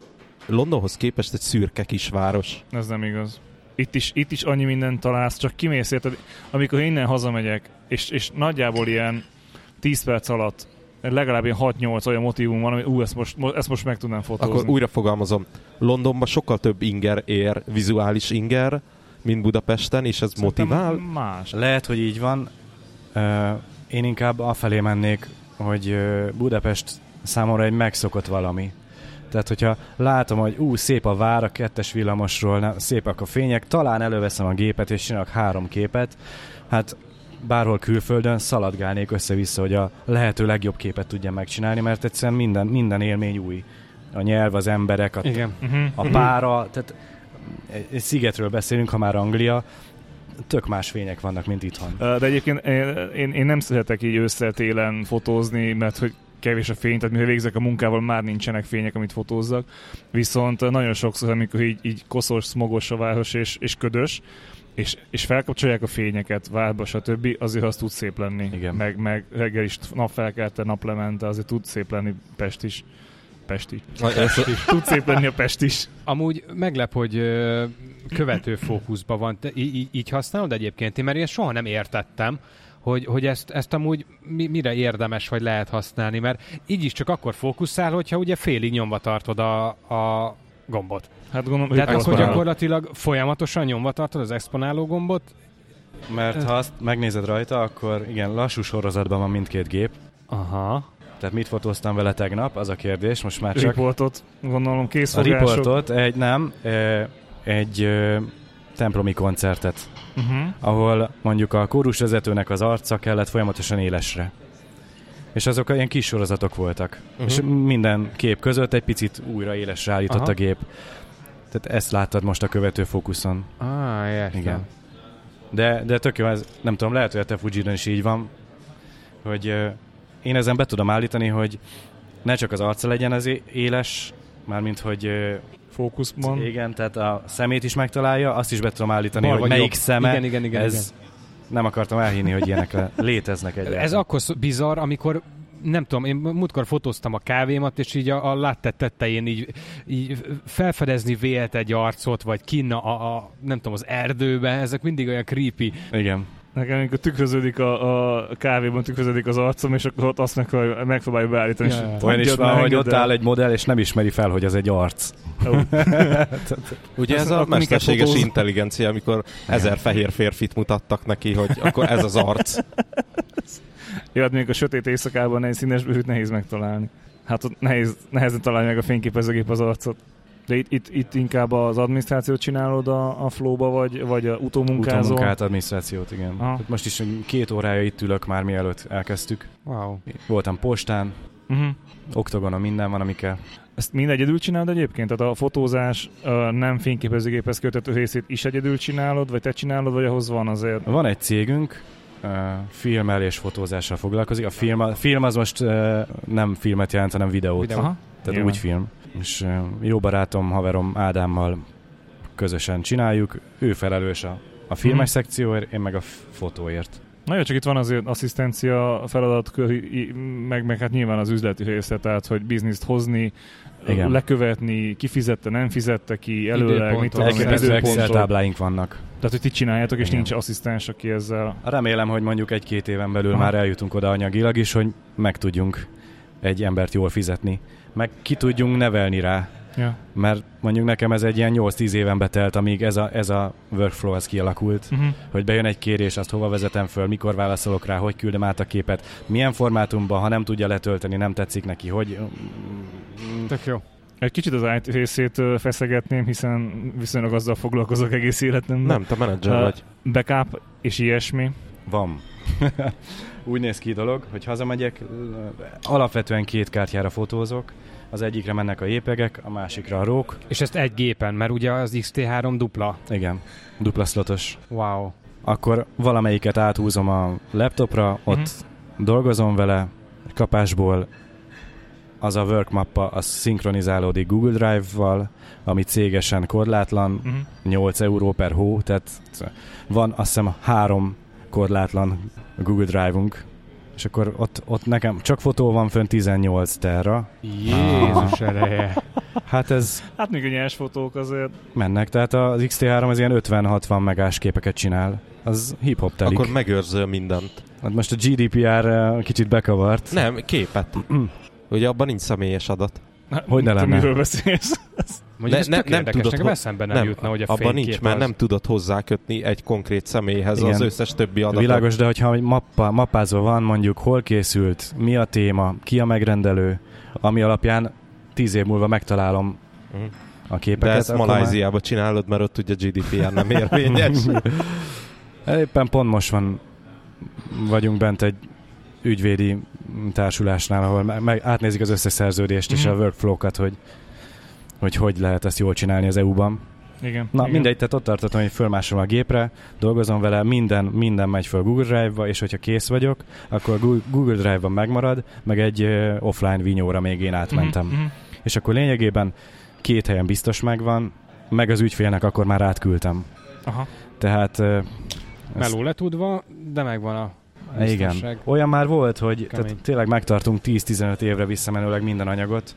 Londonhoz képest egy szürke kisváros.
Ez nem igaz. Itt is, itt is annyi mindent találsz, csak kimész, érted? Amikor innen hazamegyek, és, és nagyjából ilyen 10 perc alatt legalább ilyen 6-8 olyan motivum van, hogy ú, ezt most, ezt most meg tudnám fotózni.
Akkor újra fogalmazom. Londonban sokkal több inger ér, vizuális inger, mint Budapesten, és ez
Szerintem
motivál.
Más.
Lehet, hogy így van. Én inkább afelé mennék, hogy Budapest számomra egy megszokott valami. Tehát, hogyha látom, hogy ú, szép a vár a kettes villamosról, nem, szépek a fények, talán előveszem a gépet és csinálok három képet, hát bárhol külföldön szaladgálnék össze-vissza, hogy a lehető legjobb képet tudjam megcsinálni, mert egyszerűen minden, minden élmény új. A nyelv, az emberek, a,
Igen.
A pára, tehát egy szigetről beszélünk, ha már Anglia, tök más fények vannak, mint itthon.
De egyébként én, én, én nem szeretek így ősszel télen fotózni, mert hogy kevés a fény, tehát mivel végzek a munkával, már nincsenek fények, amit fotózzak. Viszont nagyon sokszor, amikor így, így koszos, smogos a város és, és ködös, és, és felkapcsolják a fényeket, várba, stb., azért az tud szép lenni.
Igen.
Meg, meg reggel is napfelkelte, naplemente, azért tud szép lenni Pest is. Pesti. Tud szép lenni a Pest is.
Amúgy meglep, hogy követő fókuszban van. Te í- í- így használod egyébként? Én mert én soha nem értettem, hogy, hogy ezt, ezt amúgy mi, mire érdemes vagy lehet használni, mert így is csak akkor fókuszál, hogyha ugye félig nyomva tartod a, a gombot.
Hát gondolom,
Tehát akkor gyakorlatilag folyamatosan nyomva tartod az exponáló gombot?
Mert ha azt megnézed rajta, akkor igen, lassú sorozatban van mindkét gép.
Aha.
Tehát mit fotóztam vele tegnap, az a kérdés, most már csak
riportot, gondolom
a
készfogások.
riportot, egy nem, egy templomi koncertet,
Uh-huh.
ahol mondjuk a kórusvezetőnek az arca kellett folyamatosan élesre. És azok ilyen kis sorozatok voltak.
Mhm.
És minden kép között egy picit újra élesre állított
Aha.
a gép. Tehát ezt láttad most a követő fókuszon.
Ah, értem.
Igen. De, de tök jó, ez, nem tudom, lehet, hogy a te Fuji-n is így van, hogy én ezen be tudom állítani, hogy ne csak az arca legyen az éles, mármint hogy
Fókuszban.
igen, tehát a szemét is megtalálja, azt is be tudom állítani,
Bal
hogy melyik
jobb.
szeme,
Igen, igen, igen,
ez nem akartam elhinni, hogy ilyenek le- léteznek egyáltalán.
Ez akkor bizarr, amikor nem tudom, én múltkor fotóztam a kávémat, és így a, a latte tetején így, így felfedezni vélt egy arcot, vagy kinna a, a, nem tudom, az erdőbe, ezek mindig olyan creepy.
Igen.
Nekem amikor tükröződik a, a kávéban, tükröződik az arcom, és akkor ott azt megpróbáljuk, megpróbáljuk beállítani. És
ja.
Olyan is van, hogy ott áll egy modell, és nem ismeri fel, hogy az egy arc.
Ó, *laughs*
Ugye ez a mesterséges intelligencia, amikor ezer fehér férfit mutattak neki, hogy akkor ez az arc. *laughs*
Jó, hát még a sötét éjszakában egy színes bőrűt nehéz megtalálni. Hát ott nehéz, nehezen találni meg a fényképezőgép az arcot. De itt, itt, itt inkább az adminisztrációt csinálod a, a flowba, vagy, vagy a utómunkázol.
Utómunkát, adminisztrációt, igen.
Aha.
Hát most is két órája itt ülök már, mielőtt elkezdtük.
Wow.
Mhm.
Voltam postán, oktogonon minden van, ami kell.
Ezt mind egyedül csinálod egyébként? Tehát a fotózás a nem fényképezőgéphez kötött részét is egyedül csinálod, vagy te csinálod, vagy ahhoz van azért?
Van egy cégünk, uh, filmmel és fotózással foglalkozik. A film, a film az most uh, nem filmet jelent, hanem videót.
Videó.
Aha.
Tehát
Nyilván.
úgy film. És jó barátom, haverom Ádámmal közösen csináljuk. Ő felelős a, a filmes
Mhm.
szekcióért, én meg a fotóért.
Na jó, csak itt van azért asszisztencia feladat, meg, meg hát nyilván az üzleti része, tehát hogy bizniszt hozni,
Igen.
lekövetni, ki fizette, nem fizette ki, előleg, mit tudom,
Excel tábláink vannak.
Tehát, hogy ti csináljátok, és
Igen.
nincs asszisztens, aki ezzel...
Remélem, hogy mondjuk egy-két éven belül
Aha.
már eljutunk oda anyagilag is, hogy meg tudjunk egy embert jól fizetni. Meg ki tudjunk nevelni rá.
Ja.
Mert mondjuk nekem ez egy ilyen 8-10 éven betelt, amíg ez a, ez a workflow az kialakult.
Uh-huh.
Hogy bejön egy kérés, azt hova vezetem föl, mikor válaszolok rá, hogy küldöm át a képet, milyen formátumban, ha nem tudja letölteni, nem tetszik neki, hogy...
Tök jó.
Egy kicsit az IT részét feszegetném, hiszen viszonylag azzal foglalkozok egész életemben.
Nem, te menedzser vagy.
Backup és ilyesmi.
Van. *laughs* Úgy néz ki a dolog, hogy hazamegyek, alapvetően két kártyára fotózok, az egyikre mennek a jépegek, a másikra a rók.
És ezt egy gépen, mert ugye az XT3 dupla.
Igen, dupla szlotos.
Wow.
Akkor valamelyiket áthúzom a laptopra, ott
Mhm.
dolgozom vele, kapásból az a work mappa, az szinkronizálódik Google Drive-val, ami cégesen korlátlan,
Uh-huh.
8 euró per hó, tehát van azt hiszem három korlátlan a Google Drive-unk, és akkor ott, ott nekem csak fotó van fönn 18 terra.
Jézus ereje.
Hát ez
Hát még a nyers fotók azért...
mennek, tehát az XT3 az ilyen 50-60 megás képeket csinál. Az hip-hop telik.
Akkor megőrzöl mindent.
Hát most a GDPR eh, kicsit bekavart.
Nem, képet. Ugye abban nincs személyes adat.
Hogy ne
Nem tudom,
lenne?
miről beszélsz.
Mondjuk
Ne-
ez
ne-
tök
nem
érdekes,
tudod,
nekem eszembe nem, jutna, hogy a
abban nincs, mert
az...
nem tudod hozzákötni egy konkrét személyhez
Igen.
az összes többi adatot.
Világos, de hogyha egy mappa, mappázva van, mondjuk hol készült, mi a téma, ki a megrendelő, ami alapján tíz év múlva megtalálom
Mhm.
a képeket.
De ezt
akkor már-
csinálod, mert ott ugye GDPR nem *laughs* érvényes. *laughs*
Éppen pont most van, vagyunk bent egy ügyvédi társulásnál, ahol me- meg, átnézik az összes szerződést és
Mhm.
a workflow-kat, hogy, hogy hogy lehet ezt jól csinálni az EU-ban.
Igen.
Na
igen.
mindegy, tehát ott tartottam, hogy fölmásolom a gépre, dolgozom vele, minden, minden megy föl Google Drive-ba, és hogyha kész vagyok, akkor Google Drive-ban megmarad, meg egy ö, offline vinyóra még én átmentem.
Mhm, mhm.
És akkor lényegében két helyen biztos megvan, meg az ügyfélnek akkor már átküldtem.
Aha.
Tehát ez-
Meló letudva, de megvan a
igen. Olyan már volt, hogy
Kemény.
tehát tényleg megtartunk 10-15 évre visszamenőleg minden anyagot.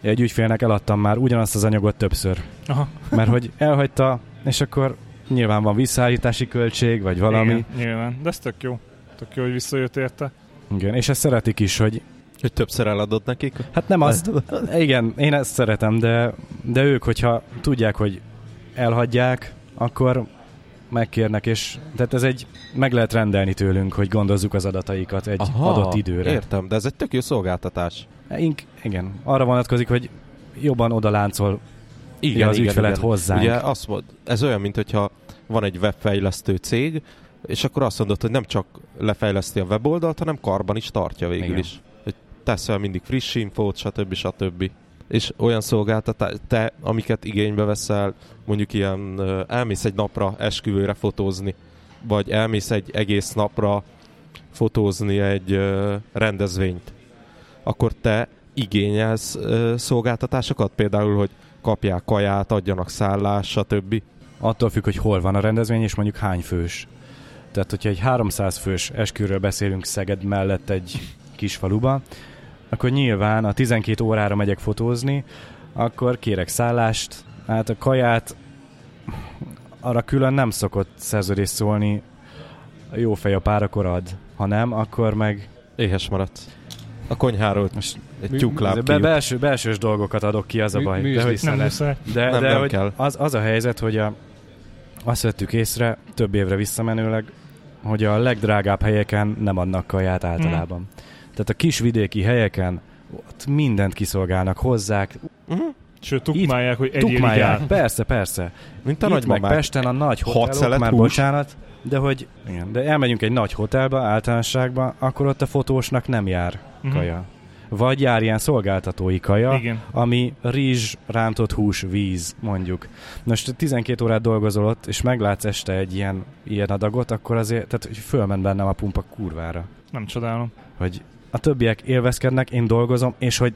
Egy ügyfélnek eladtam már ugyanazt az anyagot többször.
Aha.
Mert hogy elhagyta, és akkor nyilván van visszaállítási költség, vagy valami.
Igen, nyilván. De ez tök jó. Tök jó, hogy visszajött érte.
Igen. És ezt szeretik is, hogy
hogy többször eladod nekik.
hát nem azt, igen, én ezt szeretem, de, de ők, hogyha tudják, hogy elhagyják, akkor megkérnek, és tehát ez egy, meg lehet rendelni tőlünk, hogy gondozzuk az adataikat egy Aha, adott időre.
Értem, de ez egy tök jó szolgáltatás.
Ink, igen, arra vonatkozik, hogy jobban oda láncol
Igen,
az
igen,
ügyfelet
igen.
hozzánk.
Ugye azt mond, ez olyan, mint hogyha van egy webfejlesztő cég, és akkor azt mondod, hogy nem csak lefejleszti a weboldalt, hanem karban is tartja végül
Igen.
is. Hogy tesz fel mindig friss infót, stb. stb. És olyan szolgáltatás, te, amiket igénybe veszel, mondjuk ilyen, elmész egy napra esküvőre fotózni, vagy elmész egy egész napra fotózni egy rendezvényt, akkor te igényelsz szolgáltatásokat, például, hogy kapják kaját, adjanak szállást, stb.
Attól függ, hogy hol van a rendezvény, és mondjuk hány fős. Tehát, hogyha egy 300 fős esküvőről beszélünk Szeged mellett egy kis faluba, akkor nyilván a 12 órára megyek fotózni, akkor kérek szállást, hát a kaját arra külön nem szokott szerződés szólni, jó fej a pár akkor ad, ha nem, akkor meg
Éhes maradsz. A konyháról
most
egy tyúkláb
be, belső, belsős dolgokat adok ki, az a
Mű-
baj.
műzli
De, hogy.
Nem muszáj.
de,
Nem,
de
nem
hogy
kell.
Az, az a helyzet, hogy a, azt vettük észre több évre visszamenőleg, hogy a legdrágább helyeken nem adnak kaját általában. Tehát a kis vidéki helyeken ott mindent kiszolgálnak, hozzák,
Uh-huh.
Sőt, tukmálják, hogy egyél
tukmálják. Persze, persze.
Mint a
Itt meg
nagymamák.
Pesten a nagy hotelok, már
hús.
bocsánat, de hogy igen, de elmegyünk egy nagy hotelba, általánosságban, akkor ott a fotósnak nem jár
Mhm.
kaja. Vagy jár ilyen szolgáltatói kaja,
Igen.
ami rizs, rántott hús, víz, mondjuk. Most 12 órát dolgozol ott, és meglátsz este egy ilyen, ilyen adagot, akkor azért, tehát hogy fölment bennem a pumpa kurvára.
Nem csodálom.
Hogy a többiek élvezkednek, én dolgozom, és hogy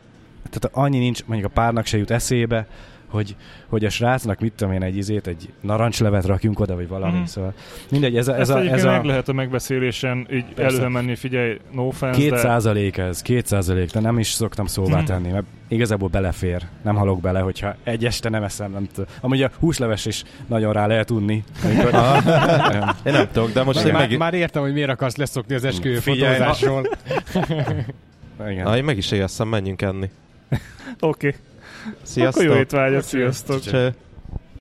tehát annyi nincs, mondjuk a párnak se jut eszébe, hogy, hogy a srácnak mit tudom én, egy izét, egy narancslevet rakjunk oda, vagy valami.
Mhm.
Szóval mindegy, ez a,
Ez
ez
Ezt
a, ez a
meg lehet a megbeszélésen így
Persze.
előre menni, figyelj, no offense,
két
de
százalék ez, két százalék, de nem is szoktam szóvá
Mhm.
tenni, mert igazából belefér. Nem halok bele, hogyha egy este nem eszem, nem tudom. Amúgy a húsleves is nagyon rá lehet unni. Amikor. *laughs*
Én nem tudok, de most
Már,
én
már,
meg,
már értem, hogy miért akarsz leszokni az esküvő
Figyelj,
fotózásról. *laughs*
Igen.
Na, én meg is éjeszem, menjünk enni.
oké. Okay.
Sziasztok!
Akkor jó étvágyat, sziasztok.
Cső.